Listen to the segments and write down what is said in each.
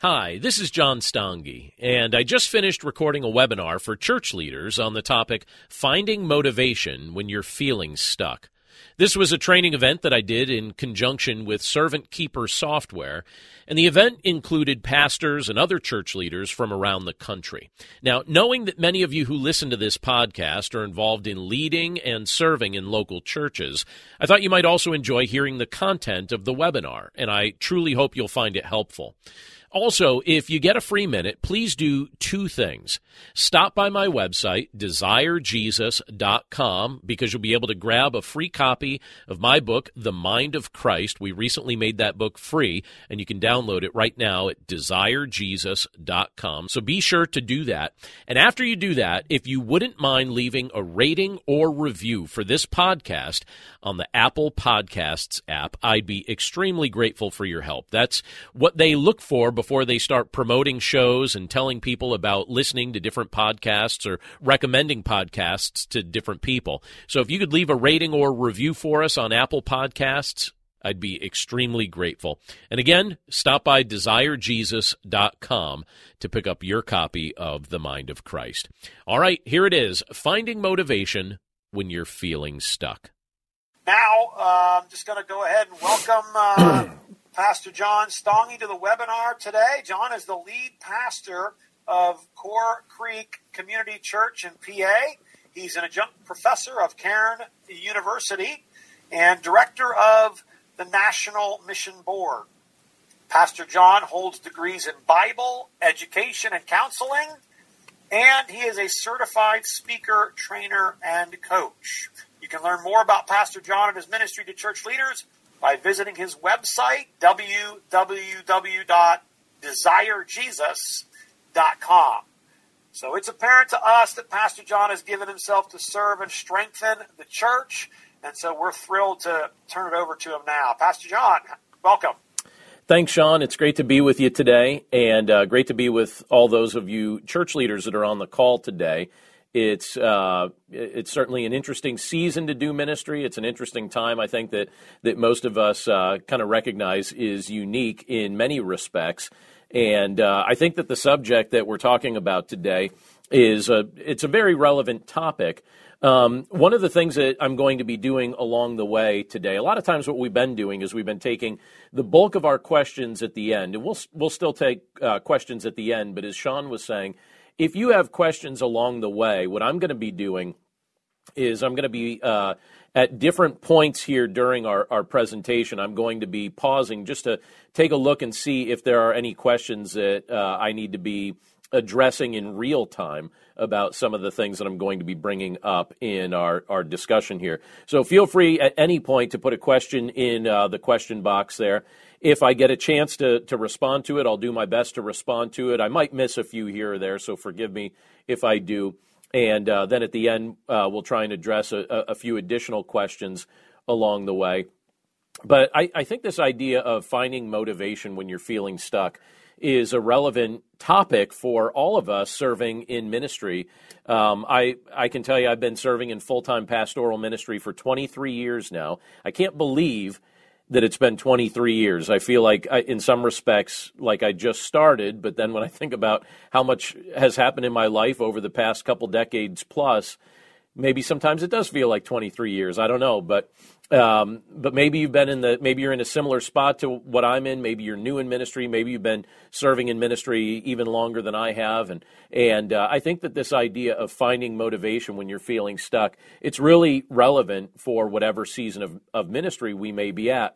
Hi, this is John Stange, and I just finished recording a webinar for church leaders on the topic Finding Motivation When You're Feeling Stuck. This was a training event that I did in conjunction with Servant Keeper Software, and the event included pastors and other church leaders from around the country. Now, knowing that many of you who listen to this podcast are involved in leading and serving in local churches, I thought you might also enjoy hearing the content of the webinar, and I truly hope you'll find it helpful. Also, if you get a free minute, please do two things. Stop by my website, desirejesus.com, because you'll be able to grab a free copy of my book, The Mind of Christ. We recently made that book free, and you can download it right now at desirejesus.com. So be sure to do that. And after you do that, if you wouldn't mind leaving a rating or review for this podcast on the Apple Podcasts app, I'd be extremely grateful for your help. That's what they look for before they start promoting shows and telling people about listening to different podcasts or recommending podcasts to different people. So if you could leave a rating or review for us on Apple Podcasts, I'd be extremely grateful. And again, stop by desirejesus.com to pick up your copy of The Mind of Christ. All right, here it is Finding Motivation When You're Feeling Stuck. Now, uh, I'm just going to go ahead and welcome uh, Pastor John Stange to the webinar today. John is the lead pastor of Core Creek Community Church in PA. He's an adjunct professor of Cairn University and director of the National Mission Board. Pastor John holds degrees in Bible, education, and counseling, and he is a certified speaker, trainer, and coach. You can learn more about Pastor John and his ministry to church leaders by visiting his website, www.desirejesus.com. So it's apparent to us that Pastor John has given himself to serve and strengthen the church, and so we're thrilled to turn it over to him now. Pastor John, welcome. Thanks, Sean. It's great to be with you today, and uh, great to be with all those of you church leaders that are on the call today. It's uh, it's certainly an interesting season to do ministry. It's an interesting time. I think that that most of us uh, kind of recognize is unique in many respects. And uh, I think that the subject that we're talking about today is a it's a very relevant topic. Um, one of the things that I'm going to be doing along the way today, a lot of times what we've been doing is we've been taking the bulk of our questions at the end, and we'll we'll still take uh, questions at the end. But as Sean was saying, if you have questions along the way, what I'm going to be doing is I'm going to be uh, at different points here during our, our presentation. I'm going to be pausing just to take a look and see if there are any questions that uh, I need to be addressing in real time about some of the things that I'm going to be bringing up in our, our discussion here. So feel free at any point to put a question in uh, the question box there. If I get a chance to, to respond to it, I'll do my best to respond to it. I might miss a few here or there, so forgive me if I do. And uh, then at the end, uh, we'll try and address a, a, few additional questions along the way. But I, I think this idea of finding motivation when you're feeling stuck is a relevant topic for all of us serving in ministry. Um, I I can tell you I've been serving in full time pastoral ministry for 23 years now. I can't believe that it's been 23 years. I feel like, I, in some respects, like I just started. But then when I think about how much has happened in my life over the past couple decades plus, maybe sometimes it does feel like 23 years. I don't know, but um, but maybe you've been in the maybe you're in a similar spot to what I'm in. Maybe you're new in ministry. Maybe you've been serving in ministry even longer than I have. And and uh, I think that this idea of finding motivation when you're feeling stuck, it's really relevant for whatever season of, of ministry we may be at.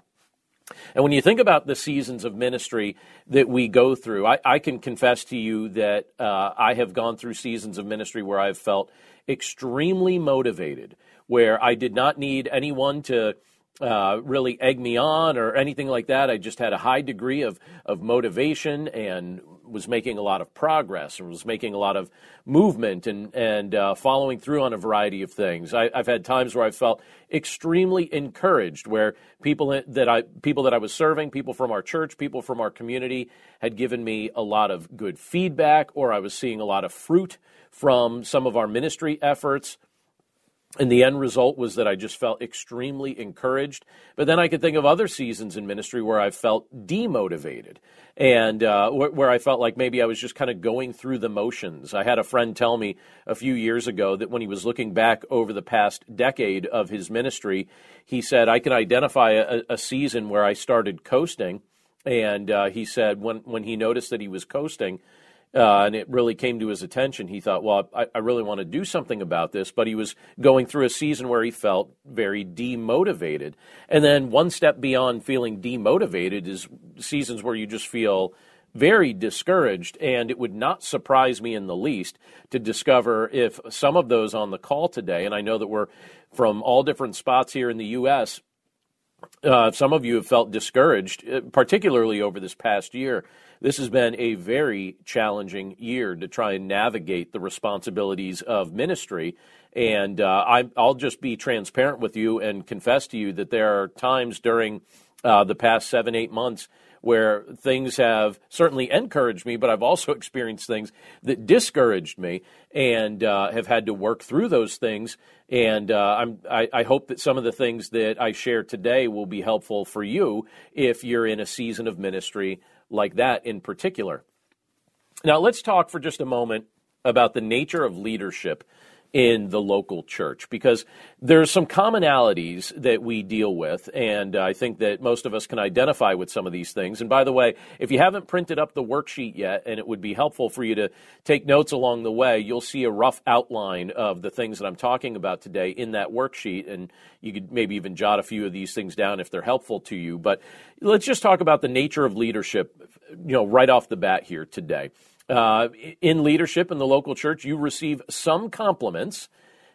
And when you think about the seasons of ministry that we go through, I, I can confess to you that uh, I have gone through seasons of ministry where I've felt extremely motivated where I did not need anyone to uh, really egg me on or anything like that. I just had a high degree of, of motivation and was making a lot of progress and was making a lot of movement and, and uh, following through on a variety of things. I, have had times where I felt extremely encouraged, where people that I people that I was serving, people from our church, people from our community, had given me a lot of good feedback, or I was seeing a lot of fruit from some of our ministry efforts and the end result was that I just felt extremely encouraged. But then I could think of other seasons in ministry where I felt demotivated and uh, wh- where I felt like maybe I was just kind of going through the motions. I had a friend tell me a few years ago that when he was looking back over the past decade of his ministry, he said, I can identify a, a season where I started coasting. And uh, he said when, when he noticed that he was coasting, uh, and it really came to his attention. He thought, well, I, I, really want to do something about this, but he was going through a season where he felt very demotivated. And then one step beyond feeling demotivated is seasons where you just feel very discouraged. And it would not surprise me in the least to discover if some of those on the call today, and I know that we're from all different spots here in the U.S., uh, some of you have felt discouraged, uh, particularly over this past year. This has been a very challenging year to try and navigate the responsibilities of ministry. And uh, I, will just be transparent with you and confess to you that there are times during uh, the past seven, eight months where things have certainly encouraged me, but I've also experienced things that discouraged me and uh, have had to work through those things. And uh, I, I hope that some of the things that I share today will be helpful for you if you're in a season of ministry like that in particular. Now, let's talk for just a moment about the nature of leadership in the local church because there's some commonalities that we deal with, and I think that most of us can identify with some of these things. And by the way, if you haven't printed up the worksheet yet, and it would be helpful for you to take notes along the way, you'll see a rough outline of the things that I'm talking about today in that worksheet, and you could maybe even jot a few of these things down if they're helpful to you. But let's just talk about the nature of leadership, you know, right off the bat here today. Uh, in leadership in the local church, you receive some compliments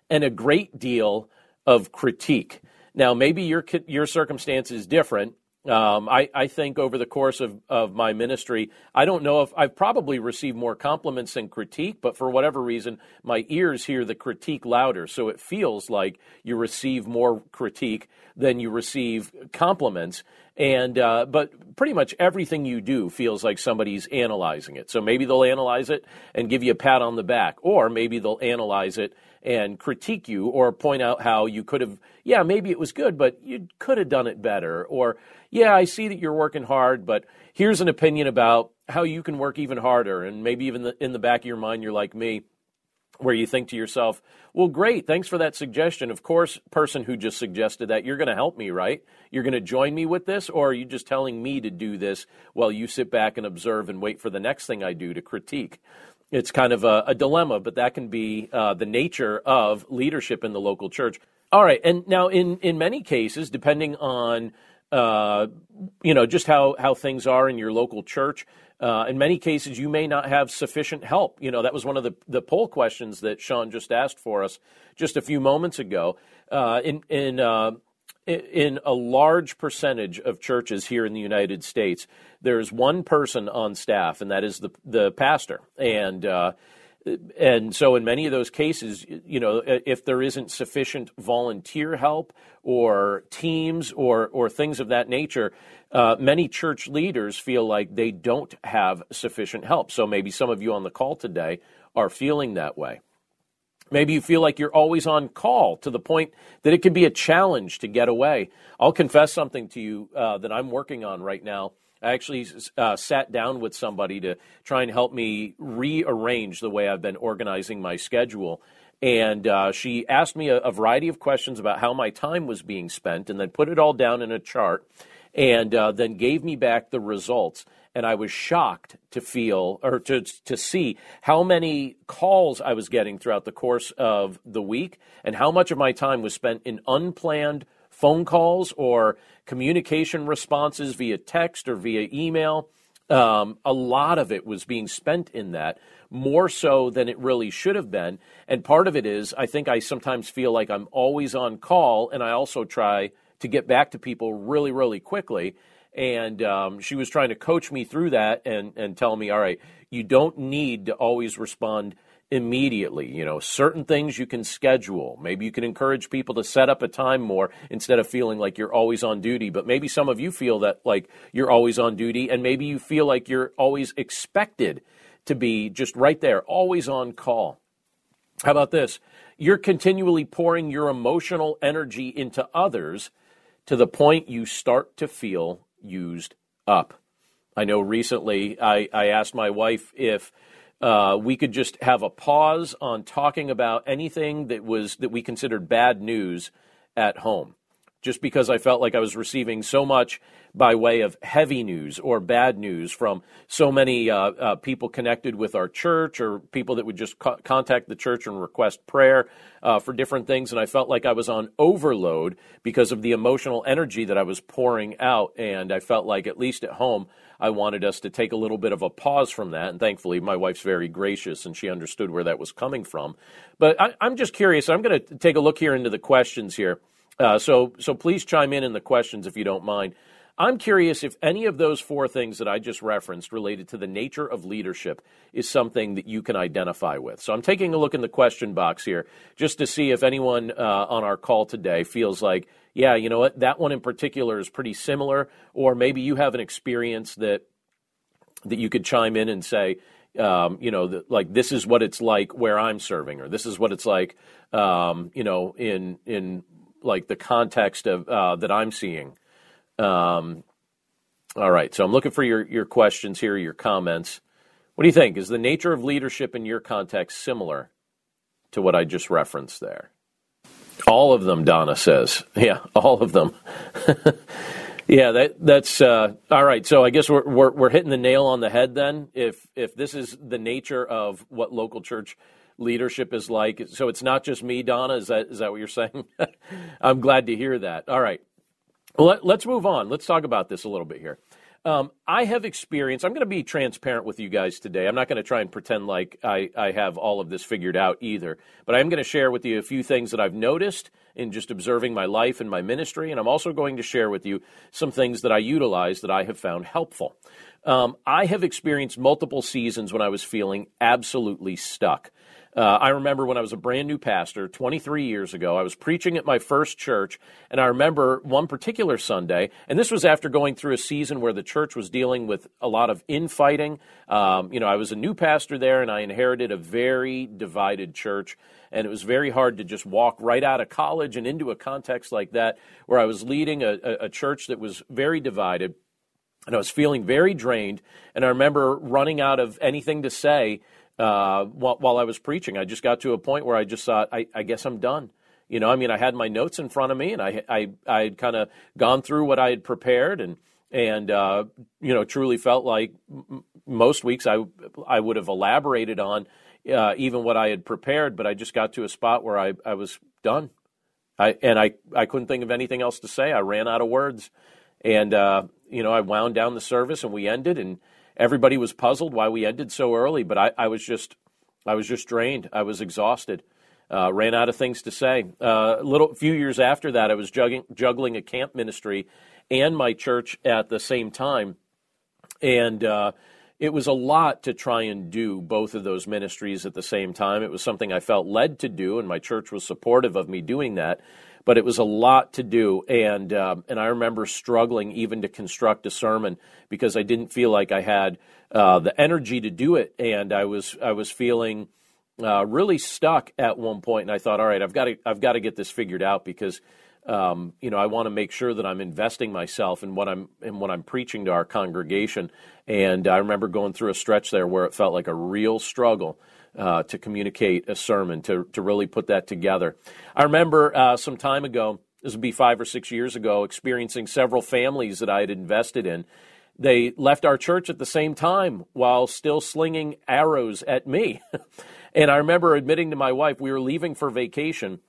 and a great deal of critique. Now, maybe your your circumstance is different. Um, I, I, think over the course of, of my ministry, I don't know if I've probably received more compliments than critique, but for whatever reason, my ears hear the critique louder. So it feels like you receive more critique than you receive compliments. And uh, but pretty much everything you do feels like somebody's analyzing it. So maybe they'll analyze it and give you a pat on the back, or maybe they'll analyze it and critique you or point out how you could have. Yeah, maybe it was good, but you could have done it better. Or yeah, I see that you're working hard, but here's an opinion about how you can work even harder. And maybe even the, in the back of your mind, you're like me where you think to yourself, well, great, thanks for that suggestion. Of course, person who just suggested that, you're going to help me, right? You're going to join me with this, or are you just telling me to do this while you sit back and observe and wait for the next thing I do to critique? It's kind of a, a dilemma, but that can be uh, the nature of leadership in the local church. All right, and now in, in many cases, depending on uh, you know just how, how things are in your local church, uh, in many cases, you may not have sufficient help. You know, that was one of the, the poll questions that Sean just asked for us just a few moments ago. Uh, in in uh, in a large percentage of churches here in the United States, there's one person on staff, and that is the the pastor. And uh, and so in many of those cases, you know, if there isn't sufficient volunteer help or teams or or things of that nature, uh, many church leaders feel like they don't have sufficient help. So maybe some of you on the call today are feeling that way. Maybe you feel like you're always on call to the point that it can be a challenge to get away. I'll confess something to you uh, that I'm working on right now. I actually uh, sat down with somebody to try and help me rearrange the way I've been organizing my schedule. And uh, she asked me a, a variety of questions about how my time was being spent and then put it all down in a chart and uh, then gave me back the results. And I was shocked to feel or to, to see how many calls I was getting throughout the course of the week and how much of my time was spent in unplanned phone calls or communication responses via text or via email. Um, a lot of it was being spent in that, more so than it really should have been. And part of it is, I think I sometimes feel like I'm always on call, and I also try to get back to people really, really quickly. And um, she was trying to coach me through that and, and tell me, all right, you don't need to always respond immediately. You know, certain things you can schedule. Maybe you can encourage people to set up a time more instead of feeling like you're always on duty. But maybe some of you feel that like you're always on duty, and maybe you feel like you're always expected to be just right there, always on call. How about this? You're continually pouring your emotional energy into others to the point you start to feel used up. I know recently I, I asked my wife if uh, we could just have a pause on talking about anything that was that we considered bad news at home just because I felt like I was receiving so much by way of heavy news or bad news from so many uh, uh, people connected with our church or people that would just co- contact the church and request prayer uh, for different things. And I felt like I was on overload because of the emotional energy that I was pouring out. And I felt like, at least at home, I wanted us to take a little bit of a pause from that. And thankfully, my wife's very gracious and she understood where that was coming from. But I, I'm just curious. I'm going to take a look here into the questions here. Uh, so, so please chime in in the questions if you don't mind. I'm curious if any of those four things that I just referenced related to the nature of leadership is something that you can identify with. So I'm taking a look in the question box here just to see if anyone uh, on our call today feels like, yeah, you know what, that one in particular is pretty similar, or maybe you have an experience that that you could chime in and say, um, you know, the, like this is what it's like where I'm serving, or this is what it's like, um, you know, in in like the context of uh, that I'm seeing. Um, all right, so I'm looking for your your questions here, your comments. What do you think? Is the nature of leadership in your context similar to what I just referenced there? All of them, Donna says. Yeah, all of them. yeah, that that's uh, all right. So I guess we're, we're we're hitting the nail on the head then. If if this is the nature of what local church leadership is like. So it's not just me, Donna. Is that is that what you're saying? I'm glad to hear that. All right. Well, let, us move on. Let's talk about this a little bit here. Um, I have experience. I'm going to be transparent with you guys today. I'm not going to try and pretend like I, I have all of this figured out either. But I'm going to share with you a few things that I've noticed in just observing my life and my ministry. And I'm also going to share with you some things that I utilize that I have found helpful. Um, I have experienced multiple seasons when I was feeling absolutely stuck. Uh, I remember when I was a brand new pastor 23 years ago, I was preaching at my first church, and I remember one particular Sunday, and this was after going through a season where the church was dealing with a lot of infighting. Um, you know, I was a new pastor there, and I inherited a very divided church, and it was very hard to just walk right out of college and into a context like that where I was leading a, a, a church that was very divided. And I was feeling very drained, and I remember running out of anything to say uh, while, while, I was preaching. I just got to a point where I just thought, I, I guess I'm done. You know, I mean, I had my notes in front of me, and I I I had kind of gone through what I had prepared, and and uh, you know, truly felt like m- most weeks I I would have elaborated on uh, even what I had prepared, but I just got to a spot where I I was done. I and I I couldn't think of anything else to say. I ran out of words, and uh, you know, I wound down the service, and we ended, and everybody was puzzled why we ended so early, but I, I was just I was just drained. I was exhausted. Uh, ran out of things to say. Uh, a little few years after that, I was juggling, juggling a camp ministry and my church at the same time, and uh, it was a lot to try and do both of those ministries at the same time. It was something I felt led to do, and my church was supportive of me doing that but it was a lot to do, and um, and I remember struggling even to construct a sermon because I didn't feel like I had uh, the energy to do it, and I was I was feeling uh, really stuck at one point, and I thought, all right, I've got to I've got to get this figured out because. Um, you know, I want to make sure that I'm investing myself in what I'm in what I'm preaching to our congregation. And I remember going through a stretch there where it felt like a real struggle uh, to communicate a sermon, to, to really put that together. I remember uh, some time ago, this would be five or six years ago, experiencing several families that I had invested in. They left our church at the same time while still slinging arrows at me. and I remember admitting to my wife, we were leaving for vacation.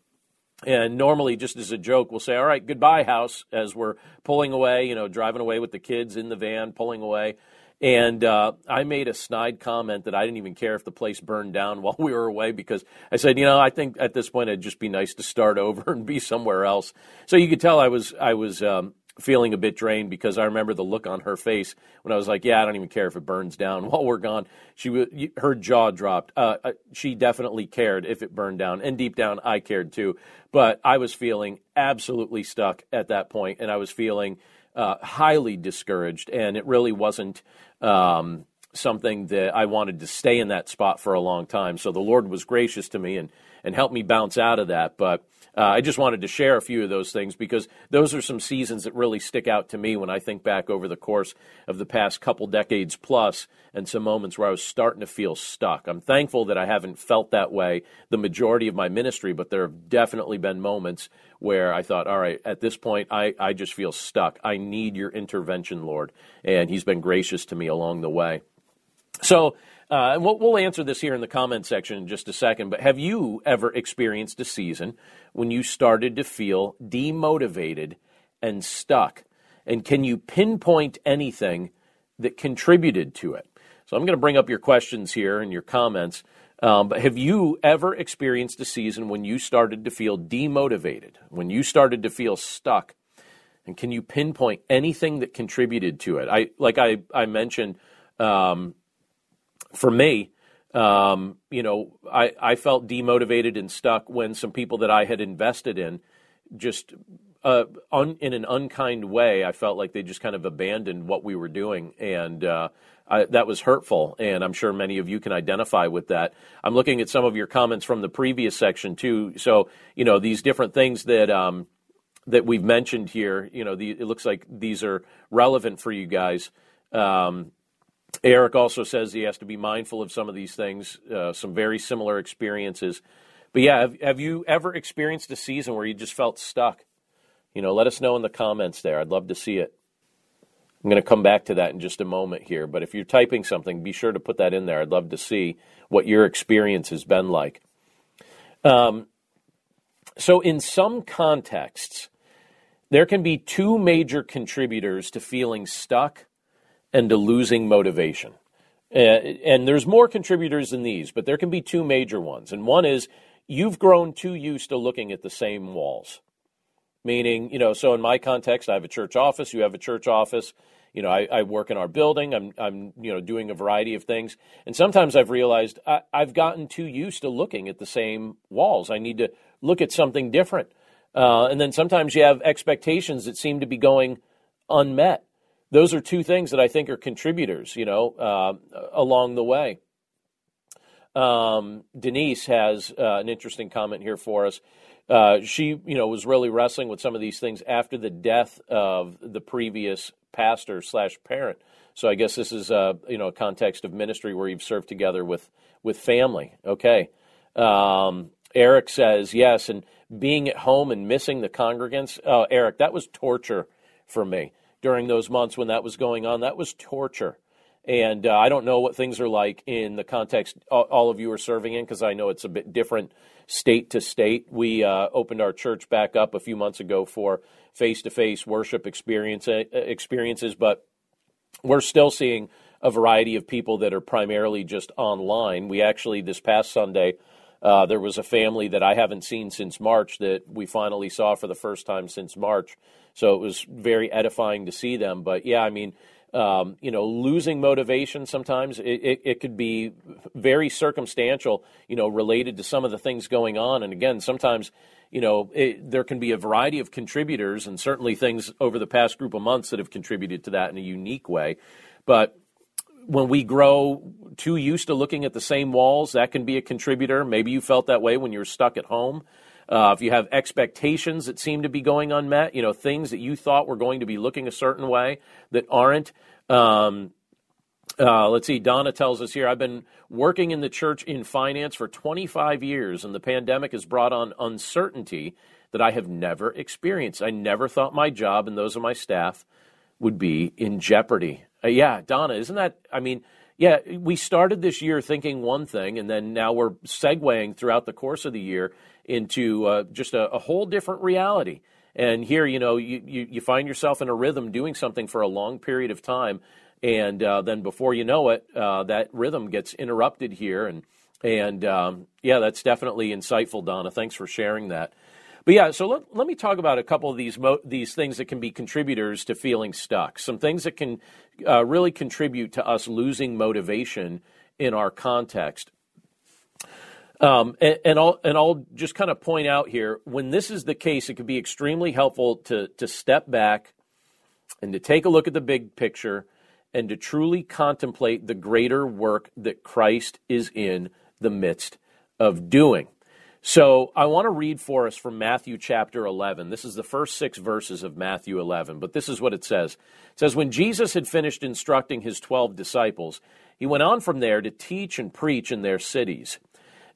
And normally, just as a joke, we'll say, All right, goodbye, house, as we're pulling away, you know, driving away with the kids in the van, pulling away. And uh, I made a snide comment that I didn't even care if the place burned down while we were away because I said, you know, I think at this point it'd just be nice to start over and be somewhere else. So you could tell I was I was um, feeling a bit drained because I remember the look on her face when I was like, yeah, I don't even care if it burns down while we're gone. She her jaw dropped. Uh, uh, she definitely cared if it burned down, and deep down I cared too. But I was feeling absolutely stuck at that point, and I was feeling uh, highly discouraged, and it really wasn't um, something that I wanted to stay in that spot for a long time. So the Lord was gracious to me and, and helped me bounce out of that. But uh, I just wanted to share a few of those things because those are some seasons that really stick out to me when I think back over the course of the past couple decades plus and some moments where I was starting to feel stuck. I'm thankful that I haven't felt that way the majority of my ministry, but there have definitely been moments where I thought, all right, at this point, I, I just feel stuck. I need your intervention, Lord. And He's been gracious to me along the way. So, uh, and we'll, we'll, answer this here in the comment section in just a second, but have you ever experienced a season when you started to feel demotivated and stuck? And can you pinpoint anything that contributed to it? So I'm going to bring up your questions here and your comments. Um, but have you ever experienced a season when you started to feel demotivated, when you started to feel stuck? And can you pinpoint anything that contributed to it? I like I I mentioned um, for me, um, you know, I, I felt demotivated and stuck when some people that I had invested in just uh, un, in an unkind way, I felt like they just kind of abandoned what we were doing. And uh, I, that was hurtful. And I'm sure many of you can identify with that. I'm looking at some of your comments from the previous section, too. So, you know, these different things that. Um, that we've mentioned here, you know, the, it looks like these are relevant for you guys. Um, Eric also says he has to be mindful of some of these things, uh, some very similar experiences. But yeah, have, have, you ever experienced a season where you just felt stuck? You know, let us know in the comments there. I'd love to see it. I'm going to come back to that in just a moment here. But if you're typing something, be sure to put that in there. I'd love to see what your experience has been like. Um, so, in some contexts, there can be two major contributors to feeling stuck and to losing motivation. And there's more contributors than these, but there can be two major ones. And one is you've grown too used to looking at the same walls. Meaning, you know, so in my context, I have a church office, you have a church office. You know, I, I work in our building. I'm, I'm, you know, doing a variety of things, and sometimes I've realized I, I've gotten too used to looking at the same walls. I need to look at something different. Uh, and then sometimes you have expectations that seem to be going unmet those are two things that I think are contributors, you know, uh, along the way. Um, Denise has uh, an interesting comment here for us. Uh, she, you know, was really wrestling with some of these things after the death of the previous pastor slash parent. So I guess this is, a, you know, a context of ministry where you've served together with with family. Okay. Um, Eric says yes, and being at home and missing the congregants. Oh, Eric, that was torture for me during those months when that was going on. That was torture. And uh, I don't know what things are like in the context all of you are serving in because I know it's a bit different state to state. We uh, opened our church back up a few months ago for face to face worship experience, uh, experiences, but we're still seeing a variety of people that are primarily just online. We actually, this past Sunday, uh, there was a family that I haven't seen since March that we finally saw for the first time since March. So it was very edifying to see them. But yeah, I mean, um, you know, losing motivation sometimes it, it, it, could be very circumstantial, you know, related to some of the things going on. And again, sometimes, you know, it, there can be a variety of contributors and certainly things over the past group of months that have contributed to that in a unique way. But when we grow too used to looking at the same walls, that can be a contributor. Maybe you felt that way when you were stuck at home. Uh, if you have expectations that seem to be going unmet, you know, things that you thought were going to be looking a certain way that aren't. Um, uh, let's see, Donna tells us here I've been working in the church in finance for 25 years, and the pandemic has brought on uncertainty that I have never experienced. I never thought my job and those of my staff would be in jeopardy. Uh, yeah, Donna, isn't that, I mean, yeah, we started this year thinking one thing, and then now we're segueing throughout the course of the year into uh, just a, a, whole different reality. And here, you know, you, you, you, find yourself in a rhythm doing something for a long period of time, and uh, then before you know it, uh, that rhythm gets interrupted here. And and um, yeah, that's definitely insightful, Donna. Thanks for sharing that. But yeah, so let, let me talk about a couple of these mo- these things that can be contributors to feeling stuck. Some things that can uh, really contribute to us losing motivation in our context. Um, and, and, I'll and I'll just kind of point out here when this is the case, it can be extremely helpful to to step back and to take a look at the big picture and to truly contemplate the greater work that Christ is in the midst of doing. So I want to read for us from Matthew chapter 11. This is the first six verses of Matthew 11, but this is what it says. It says, When Jesus had finished instructing his 12 disciples, he went on from there to teach and preach in their cities.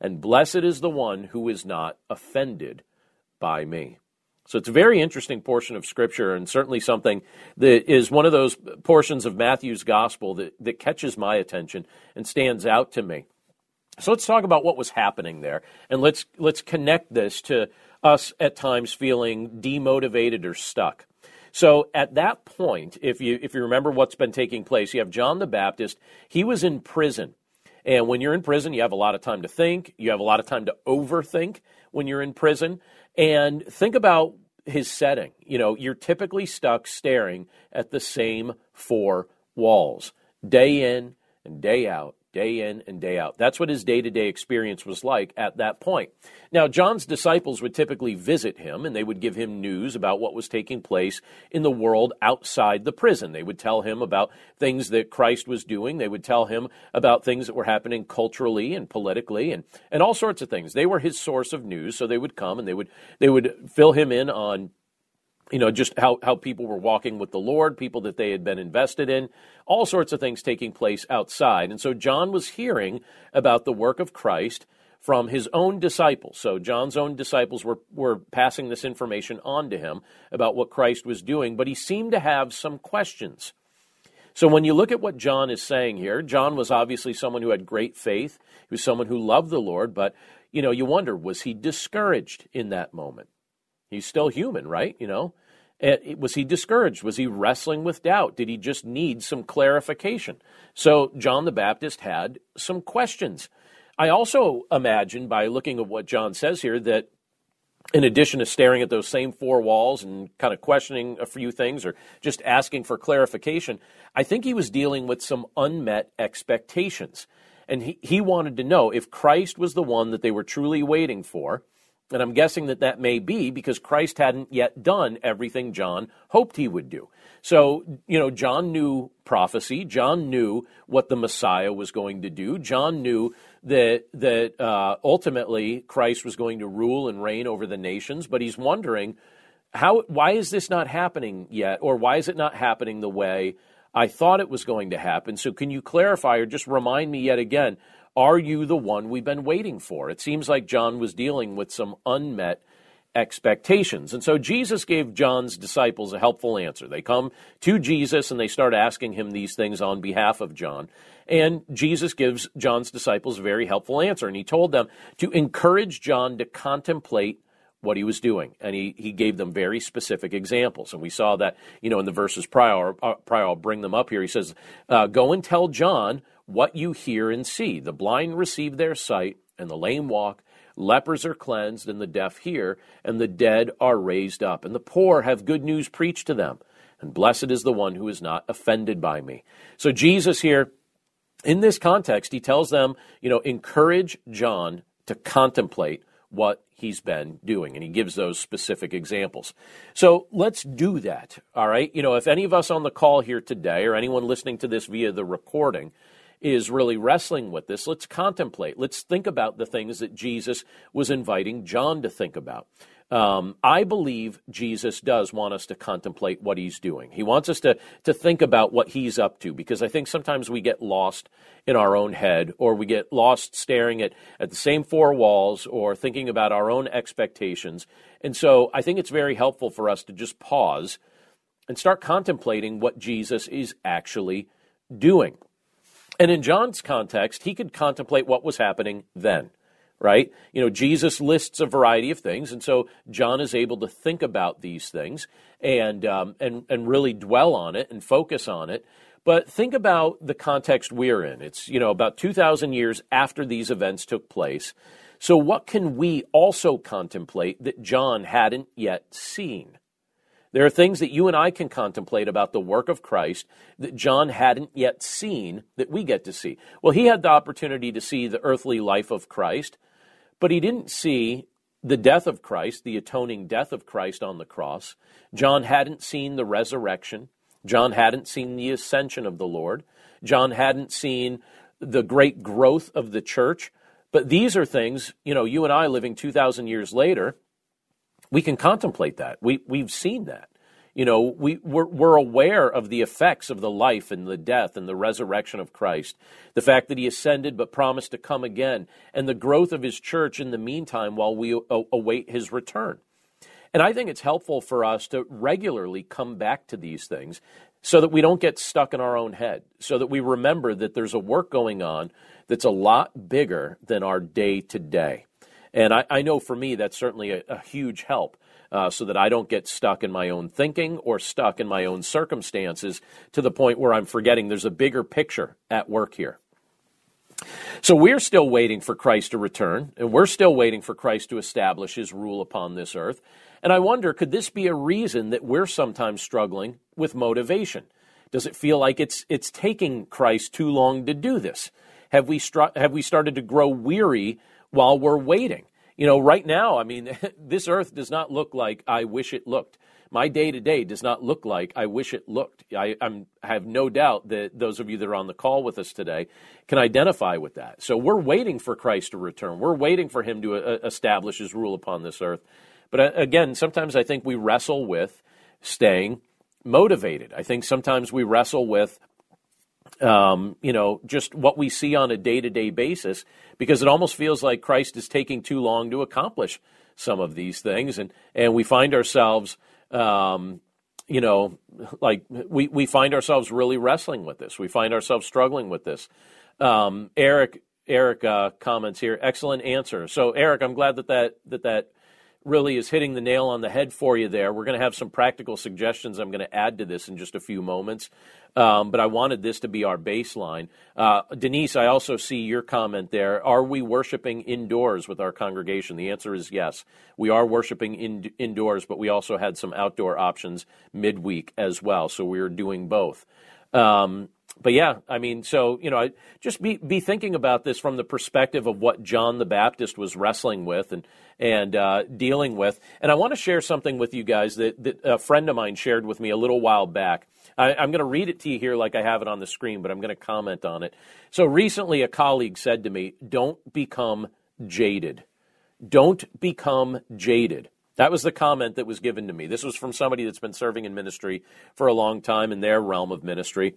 And blessed is the one who is not offended by me. So it's a very interesting portion of Scripture, and certainly something that is one of those portions of Matthew's Gospel that, that catches my attention and stands out to me. So let's talk about what was happening there, and let's let's connect this to us at times feeling demotivated or stuck. So at that point, if you if you remember what's been taking place, you have John the Baptist. He was in prison. And when you're in prison, you have a lot of time to think. You have a lot of time to overthink when you're in prison. And think about his setting. You know, you're typically stuck staring at the same four walls day in and day out day in and day out. That's what his day to day experience was like at that point. Now, John's disciples would typically visit him and they would give him news about what was taking place in the world outside the prison. They would tell him about things that Christ was doing. They would tell him about things that were happening culturally and politically and, and all sorts of things. They were his source of news, so they would come and they would they would fill him in on you know, just how, how people were walking with the Lord, people that they had been invested in, all sorts of things taking place outside. And so John was hearing about the work of Christ from his own disciples. So John's own disciples were, were passing this information on to him about what Christ was doing, but he seemed to have some questions. So when you look at what John is saying here, John was obviously someone who had great faith. He was someone who loved the Lord, but you know, you wonder, was he discouraged in that moment? He's still human, right? You know, was he discouraged? Was he wrestling with doubt? Did he just need some clarification? So John the Baptist had some questions. I also imagine by looking at what John says here that in addition to staring at those same four walls and kind of questioning a few things or just asking for clarification, I think he was dealing with some unmet expectations. And he, he wanted to know if Christ was the one that they were truly waiting for and I'm guessing that that may be because Christ hadn't yet done everything John hoped he would do. So, you know, John knew prophecy. John knew what the Messiah was going to do. John knew that that uh, ultimately Christ was going to rule and reign over the nations. But he's wondering how, why is this not happening yet, or why is it not happening the way I thought it was going to happen? So, can you clarify or just remind me yet again? Are you the one we've been waiting for? It seems like John was dealing with some unmet expectations. And so Jesus gave John's disciples a helpful answer. They come to Jesus and they start asking him these things on behalf of John. And Jesus gives John's disciples a very helpful answer. And he told them to encourage John to contemplate what he was doing. And he, he gave them very specific examples. And we saw that, you know, in the verses prior, uh, prior I'll bring them up here. He says, uh, Go and tell John what you hear and see. The blind receive their sight, and the lame walk. Lepers are cleansed, and the deaf hear, and the dead are raised up, and the poor have good news preached to them. And blessed is the one who is not offended by me. So, Jesus here, in this context, he tells them, you know, encourage John to contemplate what he's been doing. And he gives those specific examples. So let's do that. All right. You know, if any of us on the call here today or anyone listening to this via the recording is really wrestling with this, let's contemplate. Let's think about the things that Jesus was inviting John to think about. Um, I believe Jesus does want us to contemplate what he's doing. He wants us to, to think about what he's up to because I think sometimes we get lost in our own head or we get lost staring at, at the same four walls or thinking about our own expectations. And so I think it's very helpful for us to just pause and start contemplating what Jesus is actually doing. And in John's context, he could contemplate what was happening then, right? You know, Jesus lists a variety of things, and so John is able to think about these things and um, and and really dwell on it and focus on it. But think about the context we're in. It's, you know, about 2,000 years after these events took place. So, what can we also contemplate that John hadn't yet seen? There are things that you and I can contemplate about the work of Christ that John hadn't yet seen that we get to see. Well, he had the opportunity to see the earthly life of Christ, but he didn't see the death of Christ, the atoning death of Christ on the cross. John hadn't seen the resurrection. John hadn't seen the ascension of the Lord. John hadn't seen the great growth of the church. But these are things, you know, you and I living 2,000 years later, we can contemplate that. We, we've seen that. You know, we, we're, we're aware of the effects of the life and the death and the resurrection of Christ, the fact that he ascended but promised to come again, and the growth of his church in the meantime while we await his return. And I think it's helpful for us to regularly come back to these things so that we don't get stuck in our own head, so that we remember that there's a work going on that's a lot bigger than our day to day. And I, I, know for me, that's certainly a, a huge help uh, so that I don't get stuck in my own thinking or stuck in my own circumstances to the point where I'm forgetting there's a bigger picture at work here. So we're still waiting for Christ to return, and we're still waiting for Christ to establish his rule upon this earth. And I wonder, could this be a reason that we're sometimes struggling with motivation? Does it feel like it's it's taking Christ too long to do this? Have we have we started to grow weary while we're waiting? You know, right now, I mean, this earth does not look like I wish it looked. My day to day does not look like I wish it looked. I, I'm, have no doubt that those of you that are on the call with us today can identify with that. So we're waiting for Christ to return. We're waiting for him to uh, establish his rule upon this earth. But uh, again, sometimes I think we wrestle with staying motivated. I think sometimes we wrestle with um, you know, just what we see on a day to day basis, because it almost feels like Christ is taking too long to accomplish some of these things. And, and we find ourselves, um, you know, like we, we find ourselves really wrestling with this. We find ourselves struggling with this. Um, Eric, Eric uh, comments here. Excellent answer. So, Eric, I'm glad that that, that, that really is hitting the nail on the head for you there. We're going to have some practical suggestions I'm going to add to this in just a few moments. Um, but I wanted this to be our baseline. Uh, Denise, I also see your comment there. Are we worshiping indoors with our congregation? The answer is yes. We are worshiping in, indoors, but we also had some outdoor options midweek as well. So we are doing both. Um, but yeah, I mean, so you know, just be be thinking about this from the perspective of what John the Baptist was wrestling with and and uh, dealing with. And I want to share something with you guys that, that a friend of mine shared with me a little while back. I, I'm going to read it to you here like I have it on the screen, but I'm going to comment on it. So recently, a colleague said to me, "Don't become jaded. Don't become jaded." That was the comment that was given to me. This was from somebody that's been serving in ministry for a long time in their realm of ministry.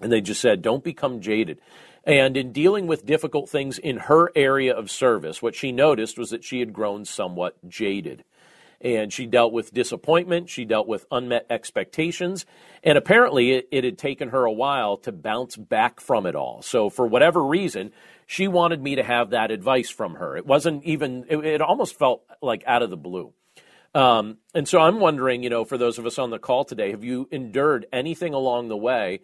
And they just said, don't become jaded. And in dealing with difficult things in her area of service, what she noticed was that she had grown somewhat jaded. And she dealt with disappointment, she dealt with unmet expectations, and apparently it, it, had taken her a while to bounce back from it all. So, for whatever reason, she wanted me to have that advice from her. It wasn't even, it, it almost felt like out of the blue. Um, and so I'm wondering, you know, for those of us on the call today, have you endured anything along the way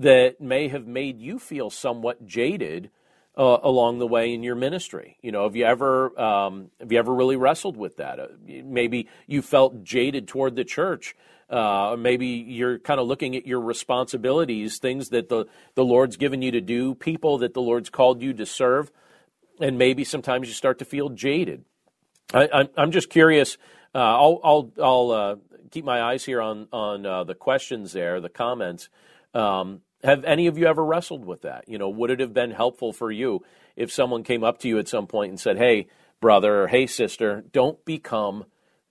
that may have made you feel somewhat jaded uh, along the way in your ministry. You know, have you ever um, have you ever really wrestled with that? Uh, maybe you felt jaded toward the church. Uh, maybe you're kind of looking at your responsibilities, things that the, the Lord's given you to do, people that the Lord's called you to serve, and maybe sometimes you start to feel jaded. I, am just curious. Uh, I'll, I'll, I'll uh, keep my eyes here on on uh, the questions there, the comments. Um, have any of you ever wrestled with that? You know, would it have been helpful for you if someone came up to you at some point and said, hey, brother, or hey, sister, don't become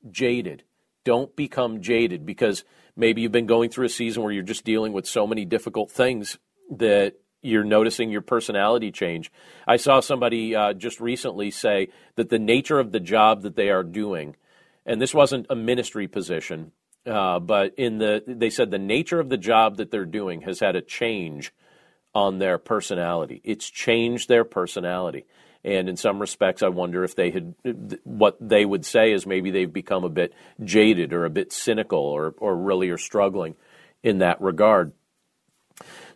jaded. Don't become jaded because maybe you've been going through a season where you're just dealing with so many difficult things that you're noticing your personality change. I saw somebody uh, just recently say that the nature of the job that they are doing, and this wasn't a ministry position, uh, but in the they said the nature of the job that they're doing has had a change on their personality. It's changed their personality. And in some respects, I wonder if they had what they would say is maybe they've become a bit jaded or a bit cynical or, or really are struggling in that regard.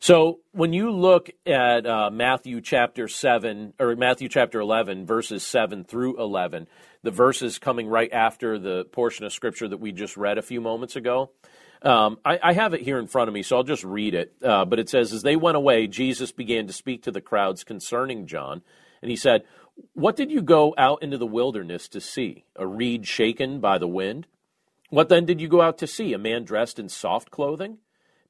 So when you look at uh, Matthew chapter 7, or Matthew chapter 11, verses 7 through 11, the verses coming right after the portion of scripture that we just read a few moments ago, um, I, I, have it here in front of me, so I'll just read it. Uh, but it says, As they went away, Jesus began to speak to the crowds concerning John. And he said, What did you go out into the wilderness to see? A reed shaken by the wind? What then did you go out to see? A man dressed in soft clothing?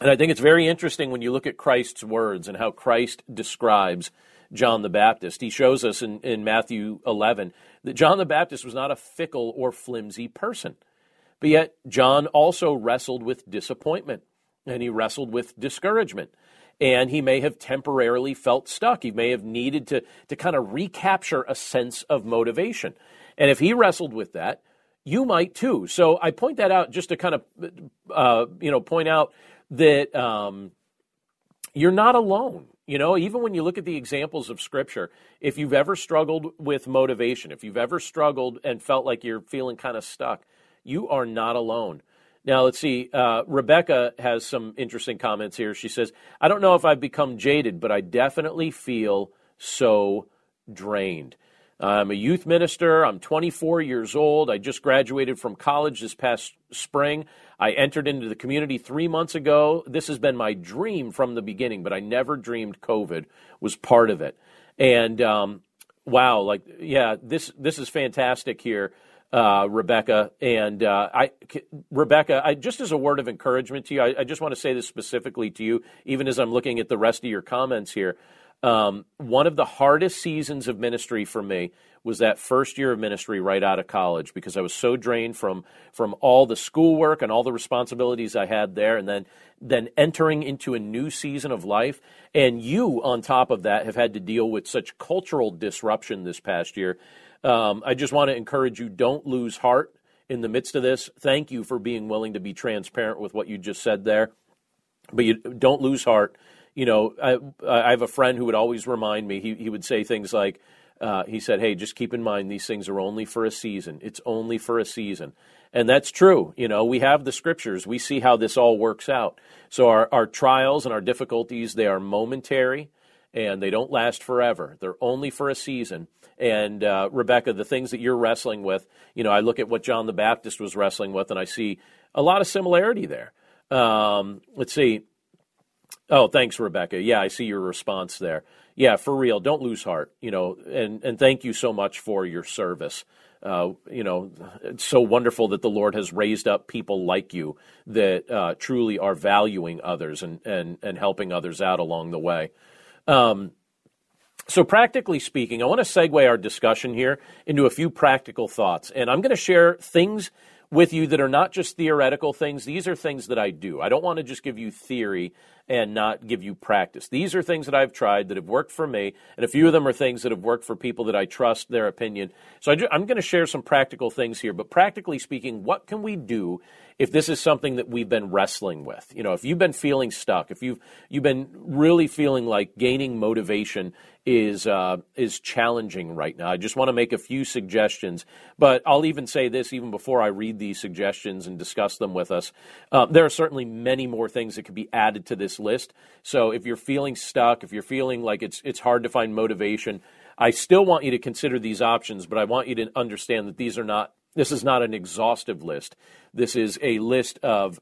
And I think it's very interesting when you look at Christ's words and how Christ describes John the Baptist. He shows us in, in Matthew 11 that John the Baptist was not a fickle or flimsy person. But yet, John also wrestled with disappointment and he wrestled with discouragement. And he may have temporarily felt stuck. He may have needed to, to kind of recapture a sense of motivation. And if he wrestled with that, you might too. So I point that out just to kind of, uh, you know, point out that um, you're not alone. You know, even when you look at the examples of Scripture, if you've ever struggled with motivation, if you've ever struggled and felt like you're feeling kind of stuck, you are not alone. Now, let's see. Uh, Rebecca has some interesting comments here. She says, I don't know if I've become jaded, but I definitely feel so drained. I'm a youth minister. I'm 24 years old. I just graduated from college this past spring. I entered into the community three months ago. This has been my dream from the beginning, but I never dreamed COVID was part of it. And um, wow, like yeah, this this is fantastic here, uh, Rebecca. And uh, I, Rebecca, I, just as a word of encouragement to you, I, I just want to say this specifically to you, even as I'm looking at the rest of your comments here. Um, one of the hardest seasons of ministry for me was that first year of ministry right out of college because I was so drained from from all the schoolwork and all the responsibilities I had there, and then then entering into a new season of life. And you, on top of that, have had to deal with such cultural disruption this past year. Um, I just want to encourage you: don't lose heart in the midst of this. Thank you for being willing to be transparent with what you just said there, but you don't lose heart you know, I, I have a friend who would always remind me. He he would say things like, uh, he said, "Hey, just keep in mind these things are only for a season. It's only for a season." And that's true. You know, we have the scriptures. We see how this all works out. So our, our trials and our difficulties, they are momentary and they don't last forever. They're only for a season. And uh, Rebecca, the things that you're wrestling with, you know, I look at what John the Baptist was wrestling with and I see a lot of similarity there. Um, let's see. Oh, thanks, Rebecca. Yeah, I see your response there. Yeah, for real. Don't lose heart. You know, and and thank you so much for your service. Uh, you know, it's so wonderful that the Lord has raised up people like you that uh, truly are valuing others and, and, and helping others out along the way. Um, so, practically speaking, I want to segue our discussion here into a few practical thoughts. And I'm going to share things with you that are not just theoretical things. These are things that I do. I don't want to just give you theory and not give you practice. These are things that I've tried that have worked for me, and a few of them are things that have worked for people that I trust their opinion. So I am going to share some practical things here, but practically speaking, what can we do if this is something that we've been wrestling with? You know, if you've been feeling stuck, if you've you've been really feeling like gaining motivation is uh, is challenging right now. I just want to make a few suggestions, but I'll even say this even before I read these suggestions and discuss them with us. Uh, there are certainly many more things that could be added to this list. So if you're feeling stuck, if you're feeling like it's it's hard to find motivation, I still want you to consider these options, but I want you to understand that these are not. This is not an exhaustive list. This is a list of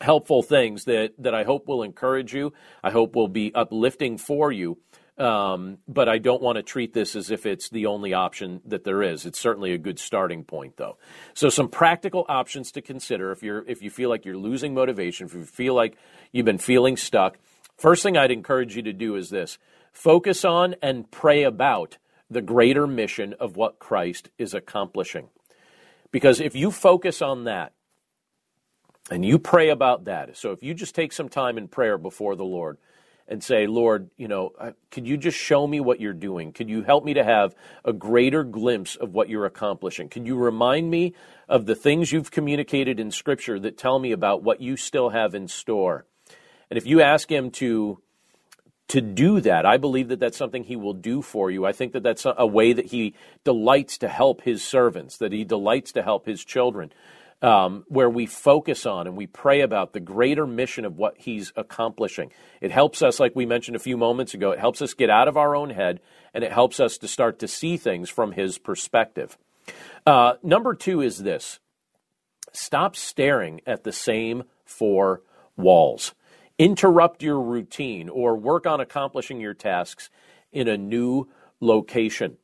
helpful things that, that I hope will encourage you. I hope will be uplifting for you. Um, but I don't want to treat this as if it's the only option that there is. It's certainly a good starting point, though. So, some practical options to consider if you're if you feel like you're losing motivation, if you feel like you've been feeling stuck. First thing I'd encourage you to do is this: focus on and pray about the greater mission of what Christ is accomplishing. Because if you focus on that and you pray about that, so if you just take some time in prayer before the Lord and say, Lord, you know, could you just show me what you're doing? Could you help me to have a greater glimpse of what you're accomplishing? Could you remind me of the things you've communicated in Scripture that tell me about what you still have in store? And if you ask Him to to do that. I believe that that's something he will do for you. I think that that's a way that he delights to help his servants, that he delights to help his children, um, where we focus on and we pray about the greater mission of what he's accomplishing. It helps us, like we mentioned a few moments ago, it helps us get out of our own head and it helps us to start to see things from his perspective. Uh, number two is this stop staring at the same four walls interrupt your routine or work on accomplishing your tasks in a new location.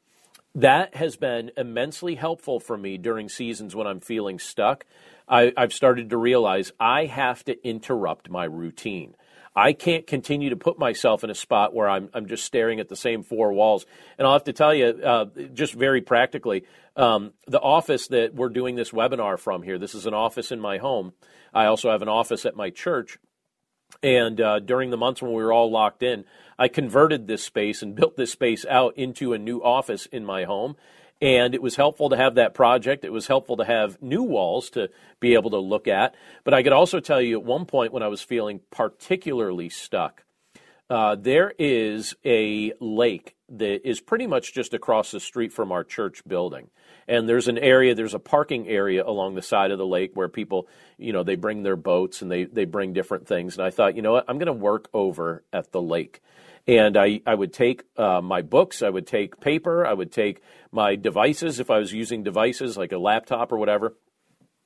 That has been immensely helpful for me during seasons when I'm feeling stuck. I, have started to realize I have to interrupt my routine. I can't continue to put myself in a spot where I'm, I'm just staring at the same four walls. And I'll have to tell you, uh, just very practically, um, the office that we're doing this webinar from here, this is an office in my home. I also have an office at my church. And uh, during the months when we were all locked in, I converted this space and built this space out into a new office in my home. And it was helpful to have that project. It was helpful to have new walls to be able to look at. But I could also tell you at one point when I was feeling particularly stuck, uh, there is a lake that is pretty much just across the street from our church building. And there's an area, there's a parking area along the side of the lake where people, you know, they bring their boats and they, they bring different things. And I thought, you know what, I'm going to work over at the lake. And I, I would take uh, my books, I would take paper, I would take my devices if I was using devices like a laptop or whatever,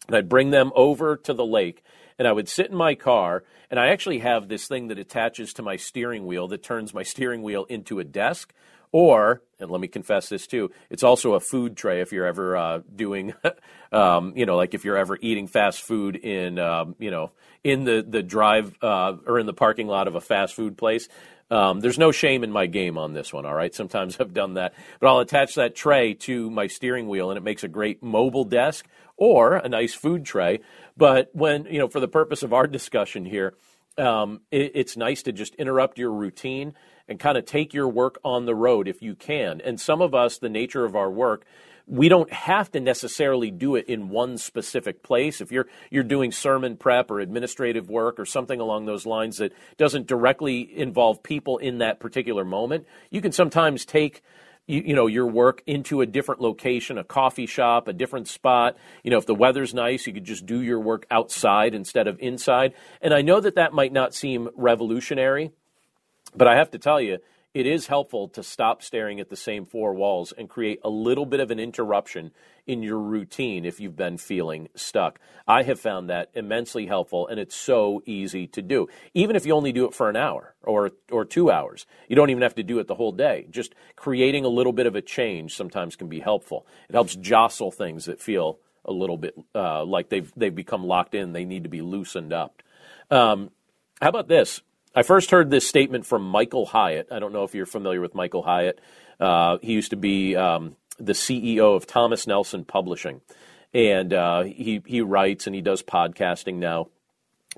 and I'd bring them over to the lake and I would sit in my car, and I actually have this thing that attaches to my steering wheel that turns my steering wheel into a desk. Or, and let me confess this too, it's also a food tray if you're ever uh, doing, um, you know, like if you're ever eating fast food in, um, you know, in the, the drive uh, or in the parking lot of a fast food place. Um, there's no shame in my game on this one, all right? Sometimes I've done that. But I'll attach that tray to my steering wheel and it makes a great mobile desk or a nice food tray. But when, you know, for the purpose of our discussion here, um, it, it's nice to just interrupt your routine and kind of take your work on the road if you can. And some of us, the nature of our work, we don't have to necessarily do it in one specific place. If you're you're doing sermon prep or administrative work or something along those lines that doesn't directly involve people in that particular moment, you can sometimes take you, you, know your work into a different location, a coffee shop, a different spot. You know, if the weather's nice, you could just do your work outside instead of inside. And I know that that might not seem revolutionary, but I have to tell you, it is helpful to stop staring at the same four walls and create a little bit of an interruption in your routine if you've been feeling stuck. I have found that immensely helpful and it's so easy to do. Even if you only do it for an hour or or 2 hours. You don't even have to do it the whole day. Just creating a little bit of a change sometimes can be helpful. It helps jostle things that feel a little bit uh, like they've they've become locked in. They need to be loosened up. Um, how about this? I first heard this statement from Michael Hyatt. I don't know if you're familiar with Michael Hyatt. Uh, he used to be um, the CEO of Thomas Nelson Publishing, and uh, he he writes and he does podcasting now.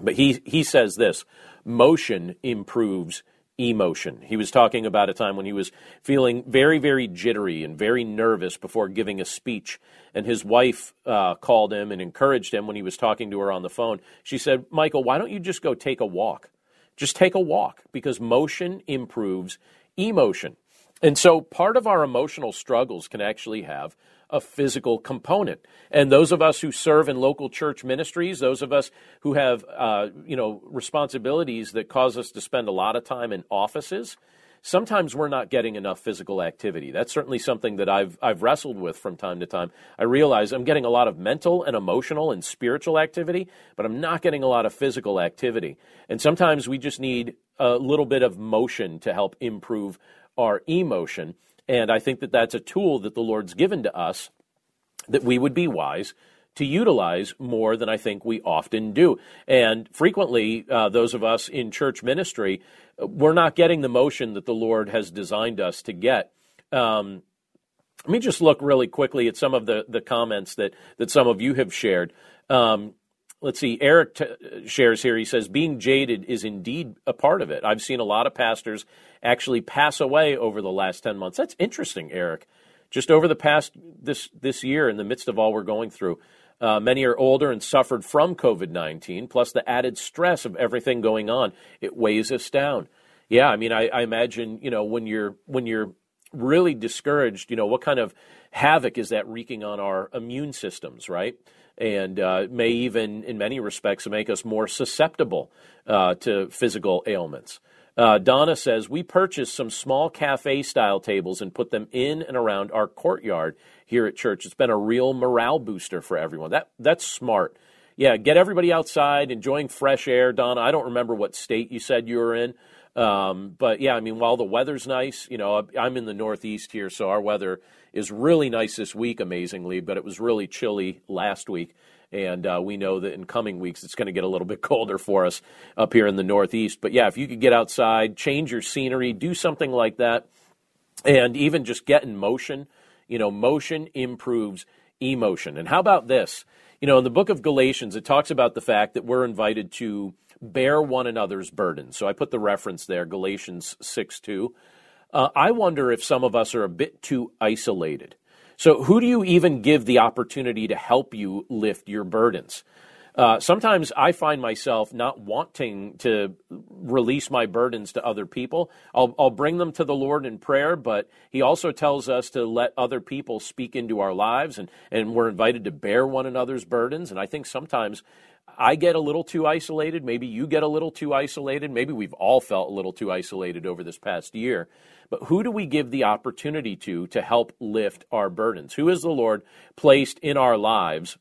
But he he says this: motion improves emotion. He was talking about a time when he was feeling very, very jittery and very nervous before giving a speech. And his wife uh, called him and encouraged him when he was talking to her on the phone. She said, Michael, why don't you just go take a walk? Just take a walk because motion improves emotion. And so part of our emotional struggles can actually have a physical component. And those of us who serve in local church ministries, those of us who have, uh, you know, responsibilities that cause us to spend a lot of time in offices, sometimes we're not getting enough physical activity. That's certainly something that I've I've wrestled with from time to time. I realize I'm getting a lot of mental and emotional and spiritual activity, but I'm not getting a lot of physical activity. And sometimes we just need a little bit of motion to help improve our emotion. And I think that that's a tool that the Lord's given to us that we would be wise to utilize more than I think we often do. And frequently, uh, those of us in church ministry, we're not getting the motion that the Lord has designed us to get. Um, let me just look really quickly at some of the, the comments that, that some of you have shared. Um, let's see, Eric t- shares here. He says, being jaded is indeed a part of it. I've seen a lot of pastors actually pass away over the last 10 months. That's interesting, Eric. Just over the past this, this year, in the midst of all we're going through, uh, many are older and suffered from COVID 19, plus the added stress of everything going on. It weighs us down. Yeah, I mean, I, I imagine, you know, when you're, when you're really discouraged, you know, what kind of havoc is that wreaking on our immune systems, right? and uh, may even, in many respects, make us more susceptible uh, to physical ailments. Uh, Donna says, We purchased some small cafe style tables and put them in and around our courtyard here at church. It's been a real morale booster for everyone. That, that's smart. Yeah, get everybody outside, enjoying fresh air. Donna, I don't remember what state you said you were in. Um, but yeah, I mean, while the weather's nice, you know, I'm in the Northeast here, so our weather is really nice this week, amazingly, but it was really chilly last week. And uh, we know that in coming weeks it's going to get a little bit colder for us up here in the Northeast. But yeah, if you could get outside, change your scenery, do something like that, and even just get in motion, you know, motion improves emotion. And how about this? You know, in the book of Galatians, it talks about the fact that we're invited to bear one another's burdens. So I put the reference there, Galatians 6 2. Uh, I wonder if some of us are a bit too isolated. So, who do you even give the opportunity to help you lift your burdens? Uh, sometimes I find myself not wanting to release my burdens to other people. I'll, I'll, bring them to the Lord in prayer, but He also tells us to let other people speak into our lives, and, and we're invited to bear one another's burdens. And I think sometimes I get a little too isolated. Maybe you get a little too isolated. Maybe we've all felt a little too isolated over this past year. But who do we give the opportunity to to help lift our burdens? Who is the Lord placed in our lives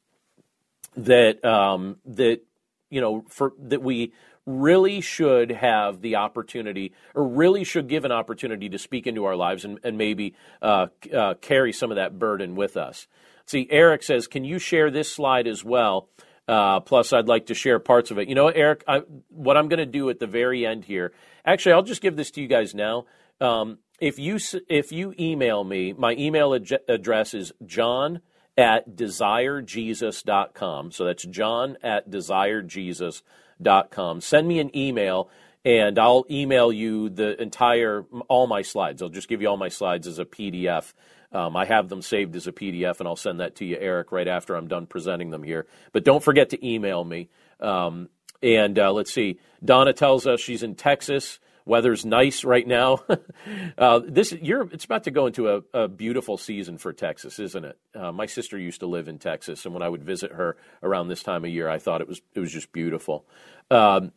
that um, that you know for that we really should have the opportunity or really should give an opportunity to speak into our lives and, and maybe uh, uh, carry some of that burden with us. See, Eric says, can you share this slide as well? Uh, plus, I'd like to share parts of it. You know, Eric, I, what I'm going to do at the very end here. Actually, I'll just give this to you guys now. Um, if you if you email me, my email ad- address is john at desirejesus.com. So that's john at desirejesus.com. Send me an email and I'll email you the entire all my slides. I'll just give you all my slides as a PDF. Um, I have them saved as a PDF, and I'll send that to you, Eric, right after I'm done presenting them here. But don't forget to email me. Um, and uh, let's see. Donna tells us she's in Texas. Weather's nice right now. uh, this you're it's about to go into a, a beautiful season for Texas, isn't it? Uh, my sister used to live in Texas, and when I would visit her around this time of year, I thought it was it was just beautiful. Um,